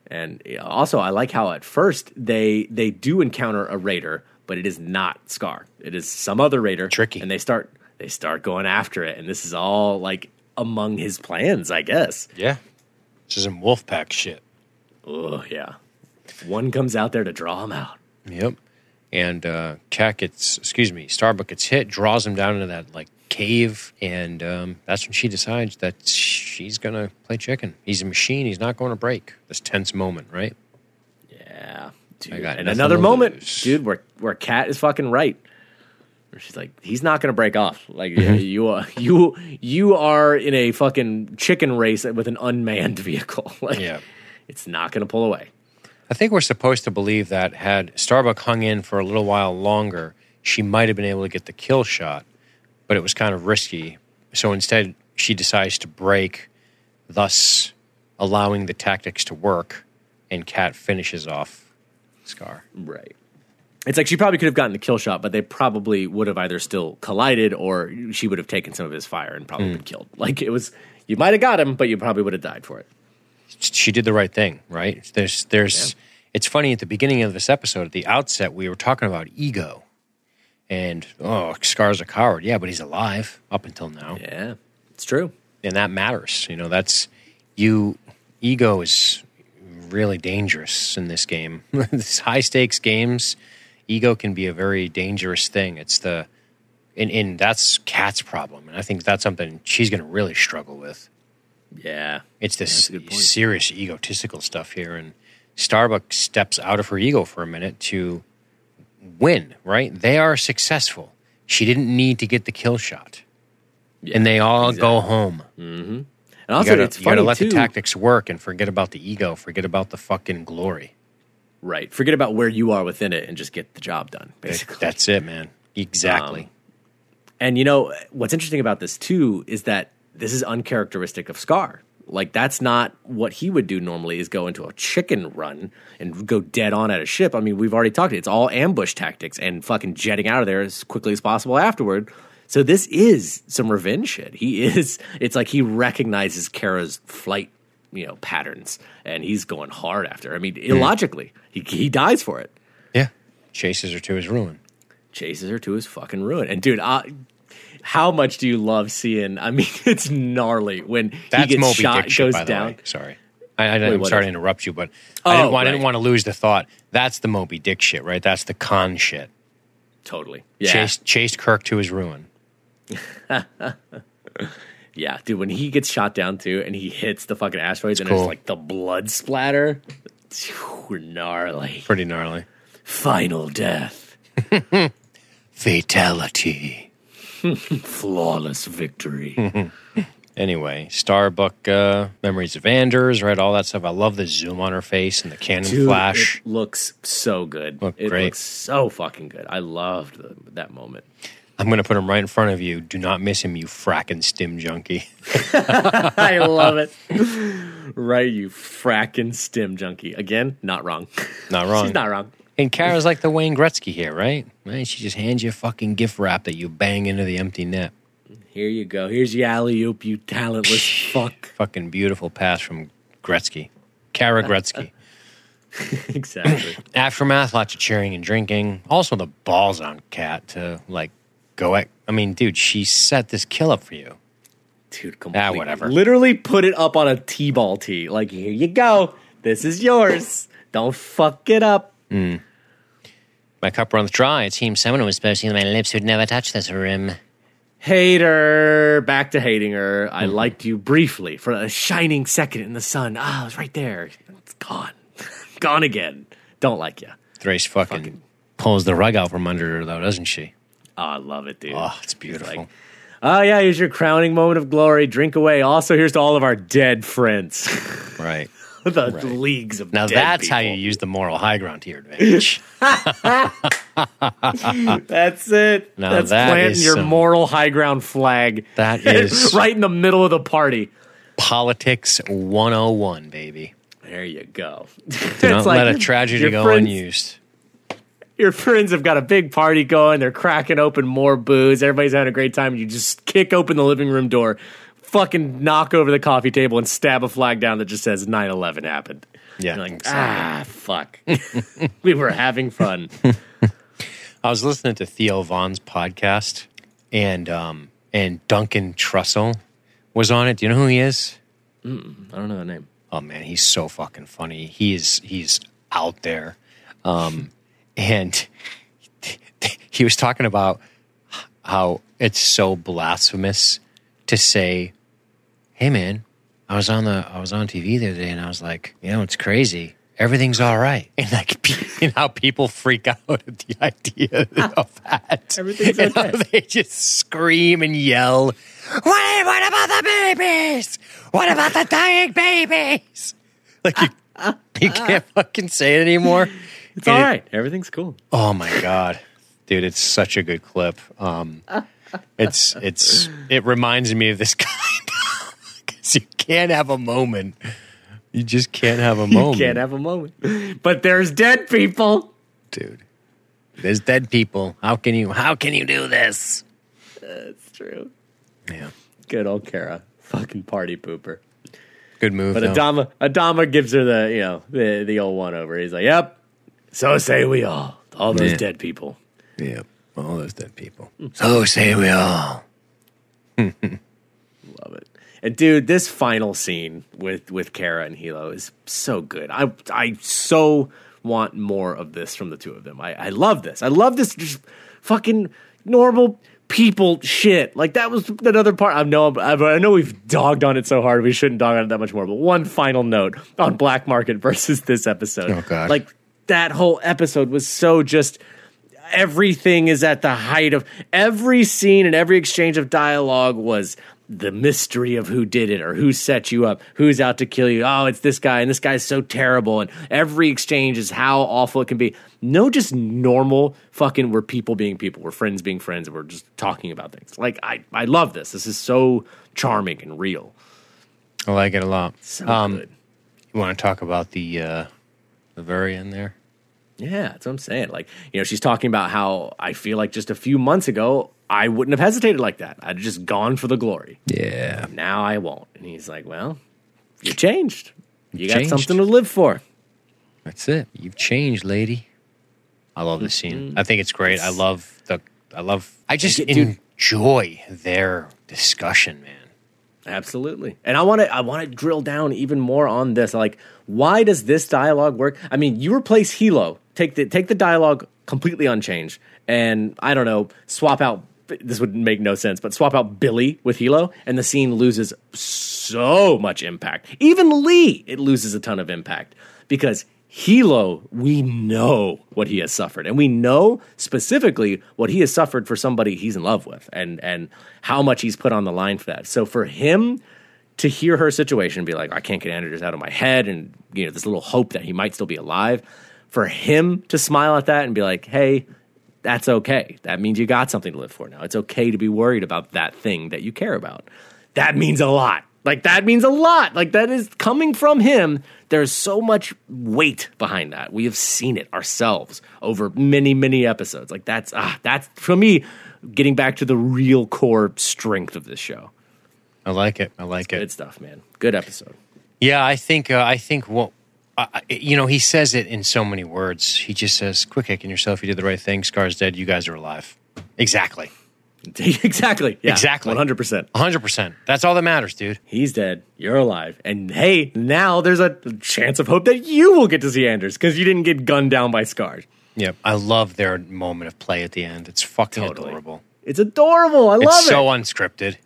And also, I like how at first they they do encounter a raider, but it is not Scar. It is some other raider. Tricky. And they start they start going after it, and this is all like among his plans, I guess. Yeah. This is some Wolfpack shit. Oh yeah. One comes out there to draw him out. Yep. And uh, Kat gets, excuse me, Starbuck gets hit, draws him down into that like cave, and um, that's when she decides that she's gonna play chicken. He's a machine. He's not going to break. This tense moment, right? Yeah. dude. I got and nothing another moment, dude, where where Kat is fucking right. She's like, he's not gonna break off. Like Mm-hmm. you are you you are in a fucking chicken race with an unmanned vehicle. like Yeah. it's not gonna pull away. I think we're supposed to believe that had Starbuck hung in for a little while longer, she might have been able to get the kill shot, but it was kind of risky. So instead, she decides to break, thus allowing the tactics to work, and Kat finishes off Scar. Right. It's like she probably could have gotten the kill shot, but they probably would have either still collided or she would have taken some of his fire and probably been hmm. killed. Like it was, you might have got him, but you probably would have died for it. She did the right thing, right? There's, there's. It's funny at the beginning of this episode, at the outset, we were talking about ego, and oh, Scar's a coward. Yeah, but he's alive up until now. Yeah, it's true. and that matters. You know, that's you. Ego is really dangerous in this game. These high stakes games, ego can be a very dangerous thing. It's the, and, and that's Kat's problem, and I think that's something she's going to really struggle with. Yeah. It's this That's a good point. serious egotistical stuff here, and Starbucks steps out of her ego for a minute to win. Right? They are successful. She didn't need to get the kill shot, Yeah, and they all exactly. go home. Mm-hmm. And You also, gotta, it's you gotta let too. the tactics work and forget about the ego, forget about the fucking glory. Right. Forget about where you are within it and just get the job done, basically. That's it, man. Exactly. Um, And you know what's interesting about this too is that this is uncharacteristic of Scar. Like that's not what he would do normally. Is go into a chicken run and go dead on at a ship. I mean, we've already talked. It's all ambush tactics and fucking jetting out of there as quickly as possible afterward. So this is some revenge shit. He is. It's like he recognizes Kara's flight, you know, patterns, and he's going hard after. her. I mean, illogically, he he dies for it yeah. Chases her to his ruin. chases her to his fucking ruin. And dude, uh, how much do you love seeing? I mean, it's gnarly when That's he gets Moby shot, Dick goes down. Sorry. I, I, I'm sorry to interrupt you, but Oh, I, didn't, want- I didn't want to lose the thought. That's the Moby Dick shit, right? That's the Khan shit. Totally, yeah, Chased, chased Kirk to his ruin. yeah, dude. When he gets shot down too, and he hits the fucking asteroids, and cool. there's like the blood splatter. Gnarly. Pretty gnarly. Final death, Fatality. flawless victory. Anyway, Starbuck uh, memories of Anders, right? All that stuff. I love the zoom on her face and the cannon Dude, flash. it looks so good. Look it great. looks so fucking good. I loved the, that moment. I'm going to put him right in front of you. Do not miss him, you fracking stim junkie. I love it. right, you fracking stim junkie. Again, not wrong. Not wrong. She's not wrong. And Kara's like the Wayne Gretzky here, right? Right? She just hands you a fucking gift wrap that you bang into the empty net. Here you go. Here's your alley oop, you talentless fuck. Fucking beautiful pass from Gretzky. Kara Gretzky. exactly. Aftermath, lots of cheering and drinking. Also, the balls on Kat to like go at. I mean, dude, she set this kill up for you. Dude, completely. whatever. Literally put it up on a T-ball tee. Like, here you go. This is yours. Don't fuck it up. My cup runs dry. It seems someone was supposed to my lips who'd never touch this rim. Hater. Back to hating her. I liked you briefly for a shining second in the sun. Ah, it was right there. It's gone. gone again. Don't like you. Thrace fucking, pulls the rug out from under her, though, doesn't she? Oh, I love it, dude. Oh, it's beautiful. like, Oh yeah, here's your crowning moment of glory. Drink away. Also, here's to all of our dead friends. right. the leagues of Now that's how you use the moral high ground to your advantage. That's it. Now that's that planting your some- moral high ground flag. That is right in the middle of the party. politics 101, baby. There you go. Do not let a tragedy go unused. Your friends have got a big party going. They're cracking open more booze. Everybody's having a great time. You just kick open the living room door, fucking knock over the coffee table, and stab a flag down that just says 9 11 happened. Yeah, You're like, exactly. ah, fuck. we were having fun. I was listening to Theo Von's podcast, and um, and Duncan Trussell was on it. Do you know who he is? I don't know the name. Oh man, he's so fucking funny. He is he's out there, um, and he was talking about how it's so blasphemous to say, "Hey man, I was on the I was on TV the other day, and I was like, you know, it's crazy. everything's all right. And like, and how people freak out at the idea of that. Everything's And okay. they just scream and yell. What, what about the babies? What about the dying babies? Like you, you can't fucking say it anymore. It's And all it- Everything's cool. Oh my god, dude, it's such a good clip. Um, it's it's it reminds me of this guy because you can't have a moment. You just can't have a moment, you Can't have a moment. But there's dead people. dude. There's dead people. How can you? How can you do this? It's true. Yeah, Good old Kara. Fucking party pooper. good move. But though. Adama Adama gives her the you know the the old one over. He's like, "Yep, so say we all. All those Yeah. dead people." yeah, all those dead people. So say we all. Love it. And dude, this final scene with with Kara and Helo is so good. I I so want more of this from the two of them. I I love this. I love this just fucking normal people shit. Like that was another part. I know I I know we've dogged on it so hard. We shouldn't dog on it that much more. But one final note on Black Market versus this episode. Oh, God. Like that whole episode was so just everything is at the height of every scene and every exchange of dialogue was the mystery of who did it or who set you up, who's out to kill you. Oh, it's this guy, and this guy's so terrible. And every exchange is how awful it can be. No, just normal fucking we're people being people, we're friends being friends, and we're just talking about things. Like I, I love this. This is so charming and real. I like it a lot. So um, good. You want to talk about the uh, the very end there? Yeah, that's what I'm saying. Like, you know, she's talking about how I feel like just a few months ago, I wouldn't have hesitated like that. I'd just gone for the glory. Yeah. Now I won't. And he's like, well, you changed. You got changed. something to live for. That's it. You've changed, lady. I love this scene. Mm-hmm. I think it's great. I love the. I love. I just dude. enjoy their discussion, man. Absolutely. And I want to I want to drill down even more on this. Like, why does this dialogue work? I mean, you replace Helo, take the take the dialogue completely unchanged, and I don't know, swap out this would make no sense, but swap out Billy with Helo, and the scene loses so much impact. Even Lee, it loses a ton of impact because Helo, we know what he has suffered, and we know specifically what he has suffered for somebody he's in love with, and and how much he's put on the line for that. So for him to hear her situation, and be like, I can't get Anders out of my head, and you know this little hope that he might still be alive. For him to smile at that and be like, Hey, that's okay. That means you got something to live for now. It's okay to be worried about that thing that you care about. That means a lot. Like that means a lot. Like that is coming from him. There's so much weight behind that. We have seen it ourselves over many, many episodes. Like that's ah, that's for me getting back to the real core strength of this show. I like it. I like Good it. Good stuff, man. Good episode. Yeah, I think. Uh, I think what. Uh, you know, he says it in so many words. He just says, "Quick kicking yourself. You did the right thing. Scar's dead. You guys are alive." Exactly. exactly. Yeah, Exactly. One hundred percent. 100%. That's all that matters, dude. He's dead. You're alive. And hey, now there's a chance of hope that you will get to see Anders because you didn't get gunned down by scars. Yep. I love their moment of play at the end. It's fucking Totally. adorable. It's adorable. I love It's it. so unscripted.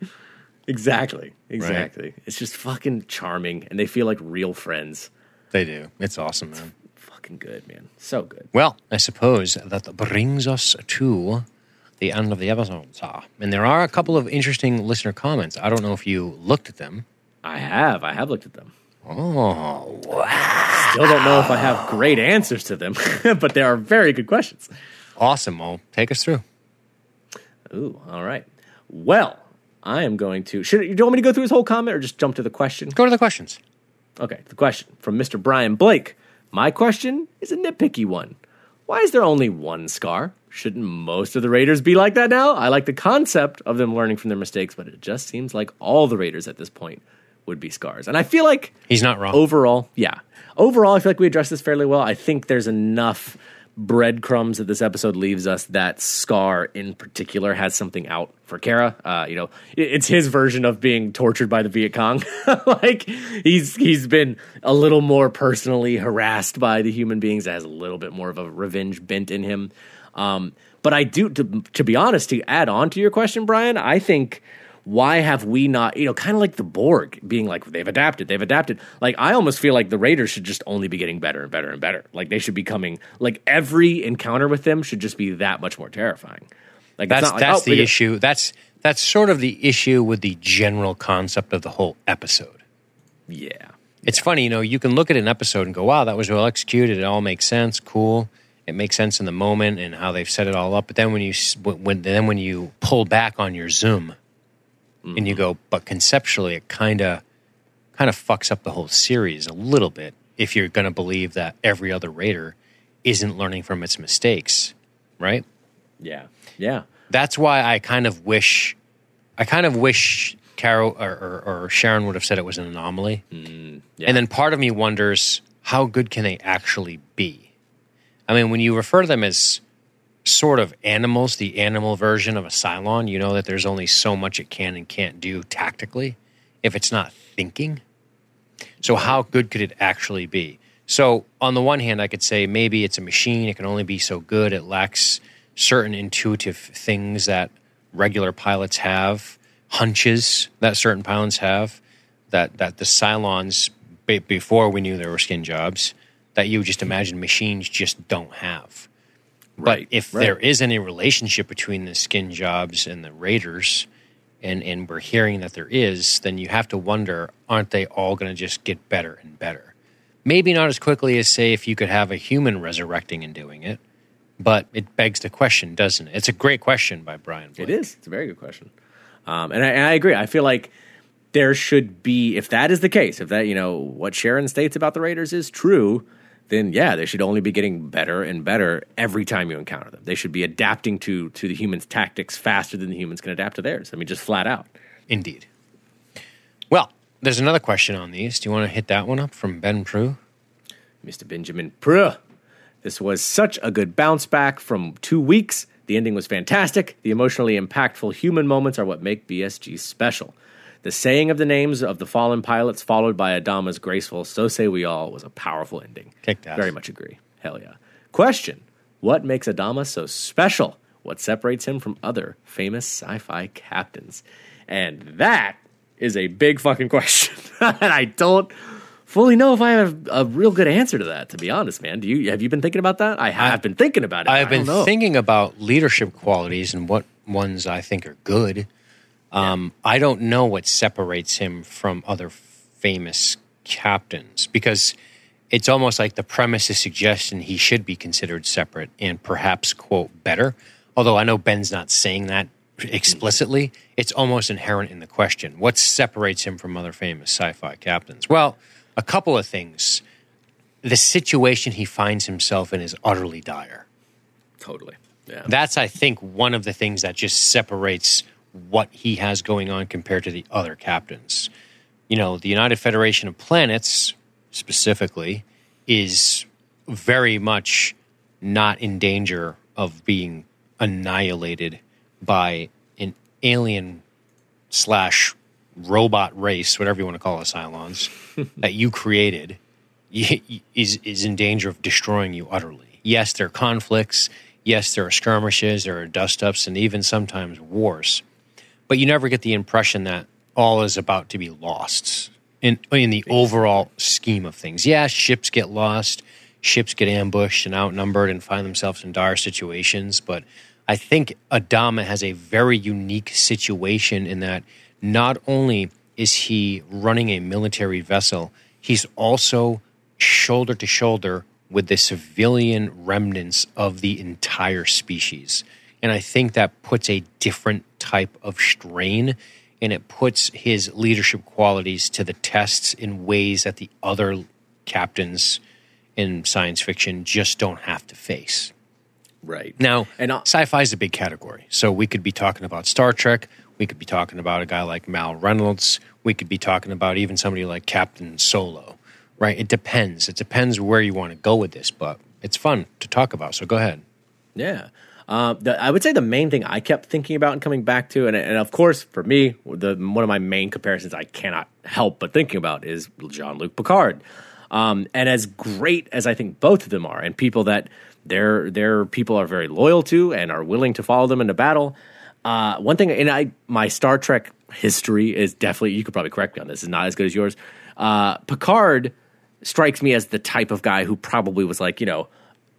exactly. Exactly. It's just fucking charming, and they feel like real friends. They do. It's awesome, man. Fucking good, man. So good. Well, I suppose that brings us to the end of the episode. And there are a couple of interesting listener comments. I don't know if you looked at them. I have. I have looked at them. Oh, wow. Still don't know if I have great answers to them, but they are very good questions. Awesome. Well, take us through. Ooh, all right. Well, I am going to. Should do you want me to go through his whole comment or just jump to the question? Go to the questions. Okay, the question from Mr. Brian Blake. My question is a nitpicky one. Why is there only one scar? Shouldn't most of the Raiders be like that now? I like the concept of them learning from their mistakes, but it just seems like all the Raiders at this point would be scars. And I feel like He's not wrong. overall, yeah. Overall, I feel like we addressed this fairly well. I think there's enough breadcrumbs that this episode leaves us that Scar in particular has something out for Kara. Uh, you know, it's his version of being tortured by the Viet Cong. like he's he's been a little more personally harassed by the human beings has a little bit more of a revenge bent in him. Um, but I do to, to be honest, to add on to your question, Brian, I think why have we not, you know, kind of like the Borg being like, they've adapted, they've adapted. Like, I almost feel like the Raiders should just only be getting better and better and better. Like, they should be coming, like, every encounter with them should just be that much more terrifying. Like, That's like, that's oh, the issue. That's that's sort of the issue with the general concept of the whole episode. Yeah. It's funny, you know, you can look at an episode and go, "Wow, that was well executed. It all makes sense. Cool. It makes sense in the moment and how they've set it all up." But then when you when- then when you pull back on your zoom and you mm-hmm. go, "But conceptually, it kind of kind of fucks up the whole series a little bit if you're going to believe that every other raider isn't learning from its mistakes, right?" Yeah. Yeah. that's why I kind of wish, I kind of wish Carol or, or, or Sharon would have said it was an anomaly. yeah. And then part of me wonders how good can they actually be? I mean, when you refer to them as sort of animals, the animal version of a Cylon, you know that there's only so much it can and can't do tactically if it's not thinking. So, how good could it actually be? So, on the one hand, I could say maybe it's a machine. It can only be so good. It lacks certain intuitive things that regular pilots have, hunches that certain pilots have, that, that the Cylons, before we knew there were skin jobs, that you just imagine machines just don't have. Right. But if right. there is any relationship between the skin jobs and the raiders, and, and we're hearing that there is, then you have to wonder aren't they all going to just get better and better? Maybe not as quickly as, say, if you could have a human resurrecting and doing it, but it begs the question, doesn't it? It's a great question by Brian. Blake. It is. It's a very good question. Um, and, I, and I agree. I feel like there should be, if that is the case, if that, you know, what Sharon states about the Raiders is true, then yeah, they should only be getting better and better every time you encounter them. They should be adapting to to the humans' tactics faster than the humans can adapt to theirs. I mean, just flat out. Indeed. Well, there's another question on these. Do you want to hit that one up from Ben Prue? Mr. Benjamin Prue. This was such a good bounce back from two weeks. The ending was fantastic. The emotionally impactful human moments are what make BSG special. The saying of the names of the fallen pilots, followed by Adama's graceful "So say we all," was a powerful ending. Kicked ass. Very much agree. Hell yeah. Question: What makes Adama so special? What separates him from other famous sci-fi captains? And that is a big fucking question, and I don't fully know if I have a real good answer to that. To be honest, man, do you have you been thinking about that? I have been thinking about it. I've been know. thinking about leadership qualities and what ones I think are good. Um, I don't know what separates him from other famous captains because it's almost like the premise is suggesting he should be considered separate and perhaps quote better. Although I know Ben's not saying that explicitly, it's almost inherent in the question. What separates him from other famous sci-fi captains? Well, a couple of things. The situation he finds himself in is utterly dire. totally. Yeah. That's, I think, one of the things that just separates what he has going on compared to the other captains. You know, the United Federation of Planets, specifically, is very much not in danger of being annihilated by an alien slash robot race, whatever you want to call it, Cylons, that you created, is is in danger of destroying you utterly. Yes, there are conflicts. Yes, there are skirmishes, there are dust ups, and even sometimes wars. But you never get the impression that all is about to be lost in in the overall scheme of things. Yeah, ships get lost, ships get ambushed and outnumbered and find themselves in dire situations. But I think Adama has a very unique situation in that not only is he running a military vessel, he's also shoulder to shoulder with the civilian remnants of the entire species. And I think that puts a different type of strain and it puts his leadership qualities to the tests in ways that the other captains in science fiction just don't have to face. Right. Now, And sci-fi is a big category. So we could be talking about Star Trek. We could be talking about a guy like Mal Reynolds. We could be talking about even somebody like Captain Solo. Right? It depends. It depends where you want to go with this, but it's fun to talk about. So go ahead. Yeah. Uh, the, I would say the main thing I kept thinking about and coming back to, and, and of course for me, the one of my main comparisons I cannot help but thinking about is Jean Luc Picard. Um, and as great as I think both of them are, and people that their their people are very loyal to and are willing to follow them into battle. Uh, one thing, and I my Star Trek history is definitely you could probably correct me on this is not as good as yours. Uh, Picard strikes me as the type of guy who probably was like you know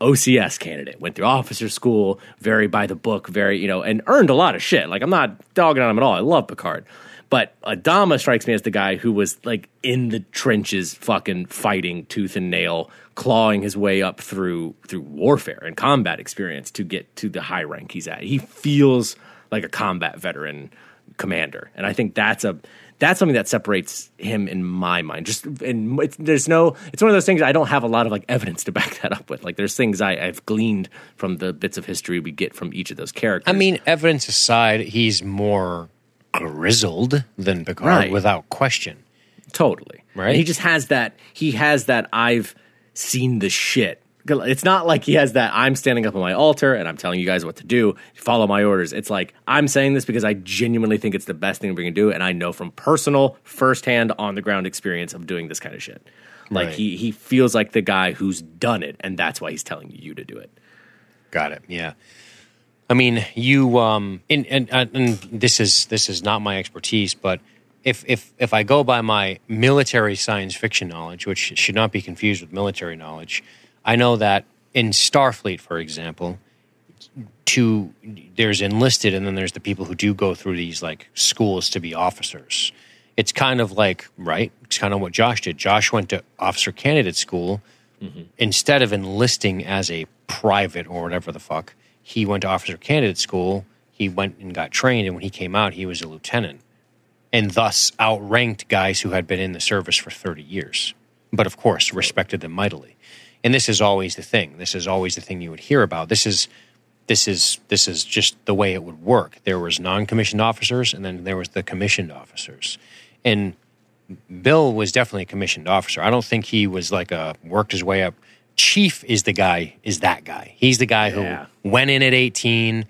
OCS candidate, went through officer school, very by the book, very you know, and earned a lot of shit. Like I'm not dogging on him at all. I love Picard. But Adama strikes me as the guy who was like in the trenches, fucking fighting tooth and nail, clawing his way up through through warfare and combat experience to get to the high rank he's at. He feels like a combat veteran commander, and I think that's a that's something that separates him in my mind. Just and there's no, it's one of those things I don't have a lot of like evidence to back that up with. Like there's things I, I've gleaned from the bits of history we get from each of those characters. I mean, evidence aside, he's more grizzled than Picard Right. without question. Totally. Right. And he just has that he has that I've seen the shit. It's not like he has that I'm standing up on my altar and I'm telling you guys what to do. Follow my orders. It's like I'm saying this because I genuinely think it's the best thing we can do and I know from personal firsthand on the ground experience of doing this kind of shit. Like Right. he he feels like the guy who's done it and that's why he's telling you to do it. Got it. Yeah. I mean, you um, and, and and this is this is not my expertise, but if if if I go by my military science fiction knowledge, which should not be confused with military knowledge, I know that in Starfleet, for example, to there's enlisted, and then there's the people who do go through these like schools to be officers. It's kind of like right. It's kind of what Josh did. Josh went to officer candidate school mm-hmm. instead of enlisting as a private or whatever the fuck, he went to officer candidate school. He went and got trained, and when he came out, he was a lieutenant, and thus outranked guys who had been in the service for thirty years. But of course, respected them mightily. And this is always the thing. This is always the thing you would hear about. This is this is this is just the way it would work. There was non-commissioned officers, and then there was the commissioned officers, and Bill was definitely a commissioned officer. I don't think he was like a worked his way up. Chief is the guy, is that guy. He's the guy Yeah. who went in at 18,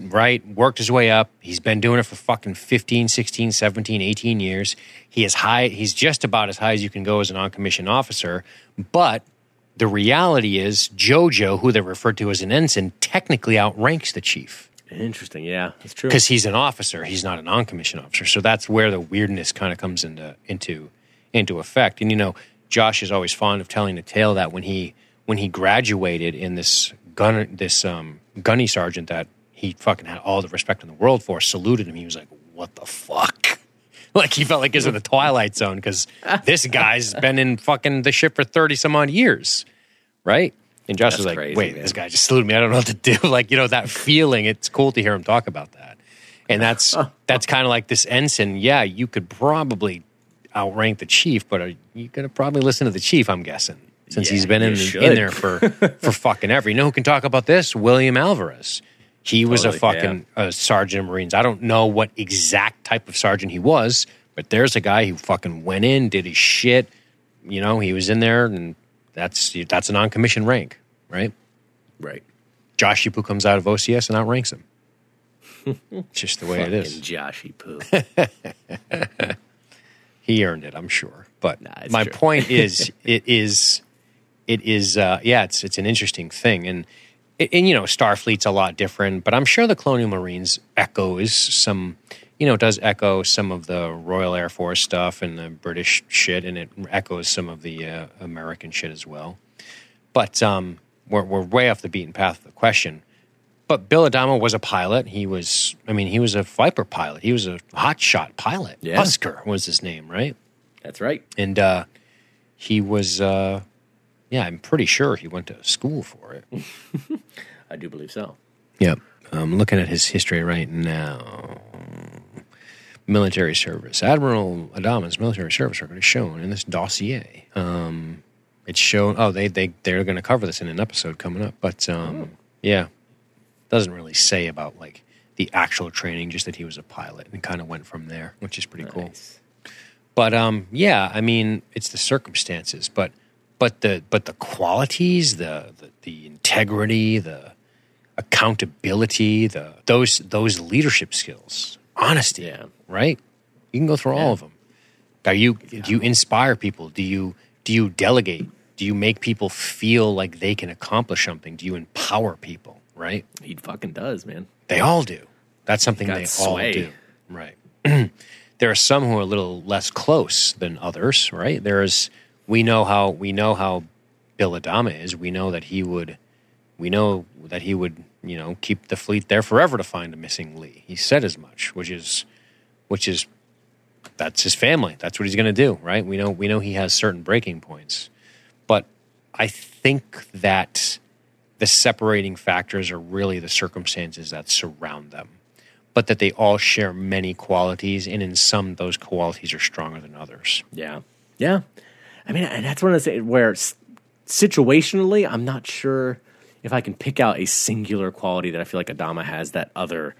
right? Worked his way up. He's been doing it for fucking 15, 16, 17, 18 years. He is high, he's just about as high as you can go as a non-commissioned officer. But the reality is Jojo, who they referred to as an ensign, technically outranks the chief Interesting. Yeah, that's true. because he's an officer. He's not a non-commissioned officer. So that's where the weirdness kind of comes into into into effect. And you know, Josh is always fond of telling the tale that when he when he graduated in this gun this um, gunny sergeant that he fucking had all the respect in the world for saluted him. He was like, "What the fuck." Like he felt like he was in the twilight zone because this guy's been in fucking the ship for thirty some odd years, right? And Josh That's was like, crazy, "Wait, man. this guy just saluted me. I don't know what to do." Like you know that feeling. It's cool to hear him talk about that, and that's that's kind of like this ensign. Yeah, you could probably outrank the chief, but are you gonna probably listen to the chief? I'm guessing since Yeah, he's been in you the, should. in there for for fucking ever. You know who can talk about this? William Alvarez. He was a Totally, fucking uh, sergeant of Marines. I don't know what exact type of sergeant he was, but there's a guy who fucking went in, did his shit. You know, he was in there, and that's that's a non-commissioned rank, right? right. Josh Yipu comes out of OCS and outranks him. it's just the way it is. Joshy poo. He earned it, I'm sure. But Nah, my true. point is, it is, it is, uh, yeah, it's it's an interesting thing, and and you know, Starfleet's a lot different, but I'm sure the Colonial Marines echoes some, you know, does echo some of the Royal Air Force stuff and the British shit, and it echoes some of the uh, American shit as well. But um, we're we're way off the beaten path of the question. But Bill Adama was a pilot. He was, I mean, he was a Viper pilot. He was a hotshot pilot. Yeah. Husker was his name, right? That's right. And uh, he was, uh, yeah, I'm pretty sure he went to school for it. I do believe so. Yep. I'm looking at his history right now. Military service. Admiral Adama's military service record is shown in this dossier. Um, it's shown. Oh, they they they're going to cover this in an episode coming up. But um, yeah, doesn't really say about like the actual training, just that he was a pilot and kind of went from there, which is pretty cool. But um, yeah, I mean, it's the circumstances, but but the but the qualities, the the, the integrity, the accountability, the those those leadership skills, honesty, Yeah. right? You can go through all of them. Are you do you inspire people? Do you do you delegate? Do you make people feel like they can accomplish something? Do you empower people? Right? He fucking does, man. They all do. That's something they all do. Right. there are some who are a little less close than others, right? There's we know how we know how Bill Adama is. We know that he would we know that he would, you know, keep the fleet there forever to find a missing Lee. He said as much, which is which is that's his family. That's what he's going to do, right? We know we know he has certain breaking points. But I think that the separating factors are really the circumstances that surround them but that they all share many qualities, and in some, those qualities are stronger than others. Yeah, yeah. I mean, and that's one of the things where situationally, I'm not sure if I can pick out a singular quality that I feel like Adama has that other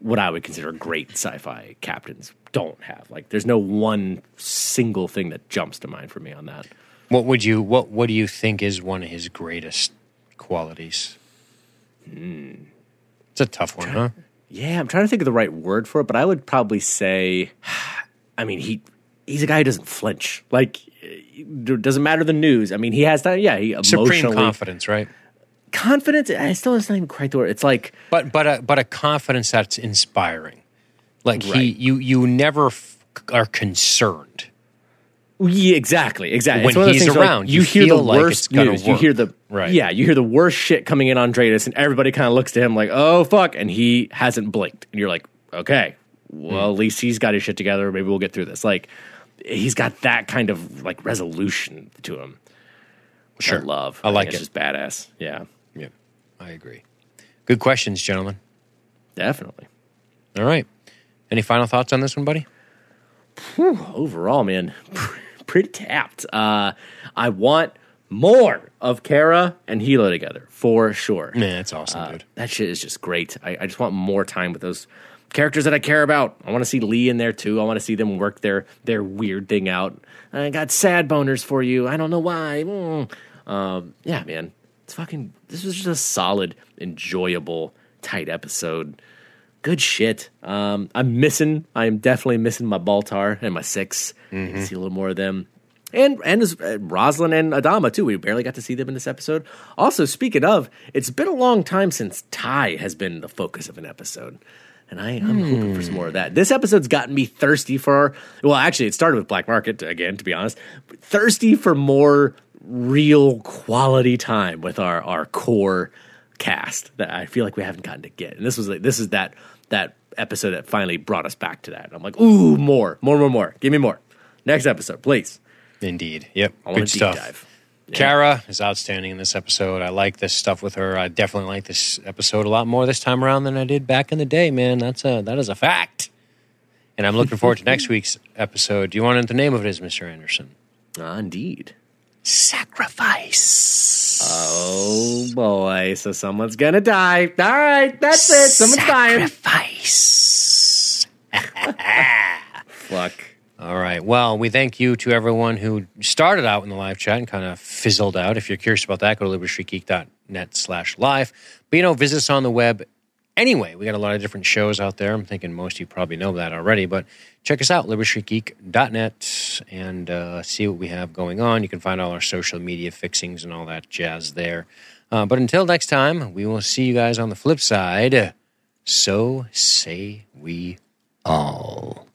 what I would consider great sci-fi captains don't have. Like, there's no one single thing that jumps to mind for me on that. What would you what What do you think is one of his greatest qualities? Hmm. It's a tough one, huh? Yeah, I'm trying to think of the right word for it, but I would probably say, I mean, he he's a guy who doesn't flinch. Like, it doesn't matter the news. I mean, he has that. Yeah, he emotionally supreme confidence, right? Confidence. I still it's not even quite the word. It's like, but but a, but a confidence that's inspiring. Like right. he, you you never f- are concerned. Yeah, exactly, exactly. When he's around, like you, you hear the like worst news. Work. You hear the right. Yeah, you hear the worst shit coming in on DRADIS, and everybody kind of looks to him like, "Oh fuck," and he hasn't blinked, and you're like, "Okay, well, mm. at least he's got his shit together. Maybe we'll get through this." Like, he's got that kind of like resolution to him, which sure. I love. I, I like it. It's just badass. Yeah, yeah, I agree. Good questions, gentlemen. Definitely. All right. Any final thoughts on this one, buddy? Whew, overall, man pretty tapped. Uh, I want more of Kara and Helo together for sure. Man, that's awesome, uh, dude. That shit is just great. I, I, just want more time with those characters that I care about. I want to see Lee in there too. I want to see them work their their weird thing out. I got sad boners for you. I don't know why. Mm. Um, yeah, man, it's fucking. This was just a solid, enjoyable, tight episode good shit. Um, I'm missing. I am definitely missing my Baltar and my 6 mm-hmm. See a little more of them. And and uh, Roslin and Adama too. We barely got to see them in this episode. Also, speaking of, it's been a long time since Tigh has been the focus of an episode. And I, am mm. hoping for some more of that. This episode's gotten me thirsty for. Well, actually, it started with Black Market again. To be honest, thirsty for more real quality time with our our core cast that I feel like we haven't gotten to get. And this was like this is that that episode that finally brought us back to that. I'm like, ooh, more, more, more, more. Give me more. Next episode, please. Indeed. Yep. I Good stuff. Dive. Yeah. Kara is outstanding in this episode. I like this stuff with her. I definitely like this episode a lot more this time around than I did back in the day, man. That's a that is a fact. And I'm looking forward to next week's episode. Do you want to know the name of it is, Mr. Anderson? Uh, indeed. Sacrifice. Oh boy! So someone's gonna die. All right, that's it. Someone's dying. Sacrifice. Fuck. All right. Well, we thank you to everyone who started out in the live chat and kind of fizzled out. If you're curious about that, go to libertystreetgeek.net slash live. But, you know, visit us on the web anyway. We got a lot of different shows out there. I'm thinking most of you probably know that already. But check us out, libertystreetgeek.net, and uh, see what we have going on. You can find all our social media fixings and all that jazz there. Uh, but until next time, we will see you guys on the flip side. So say we all.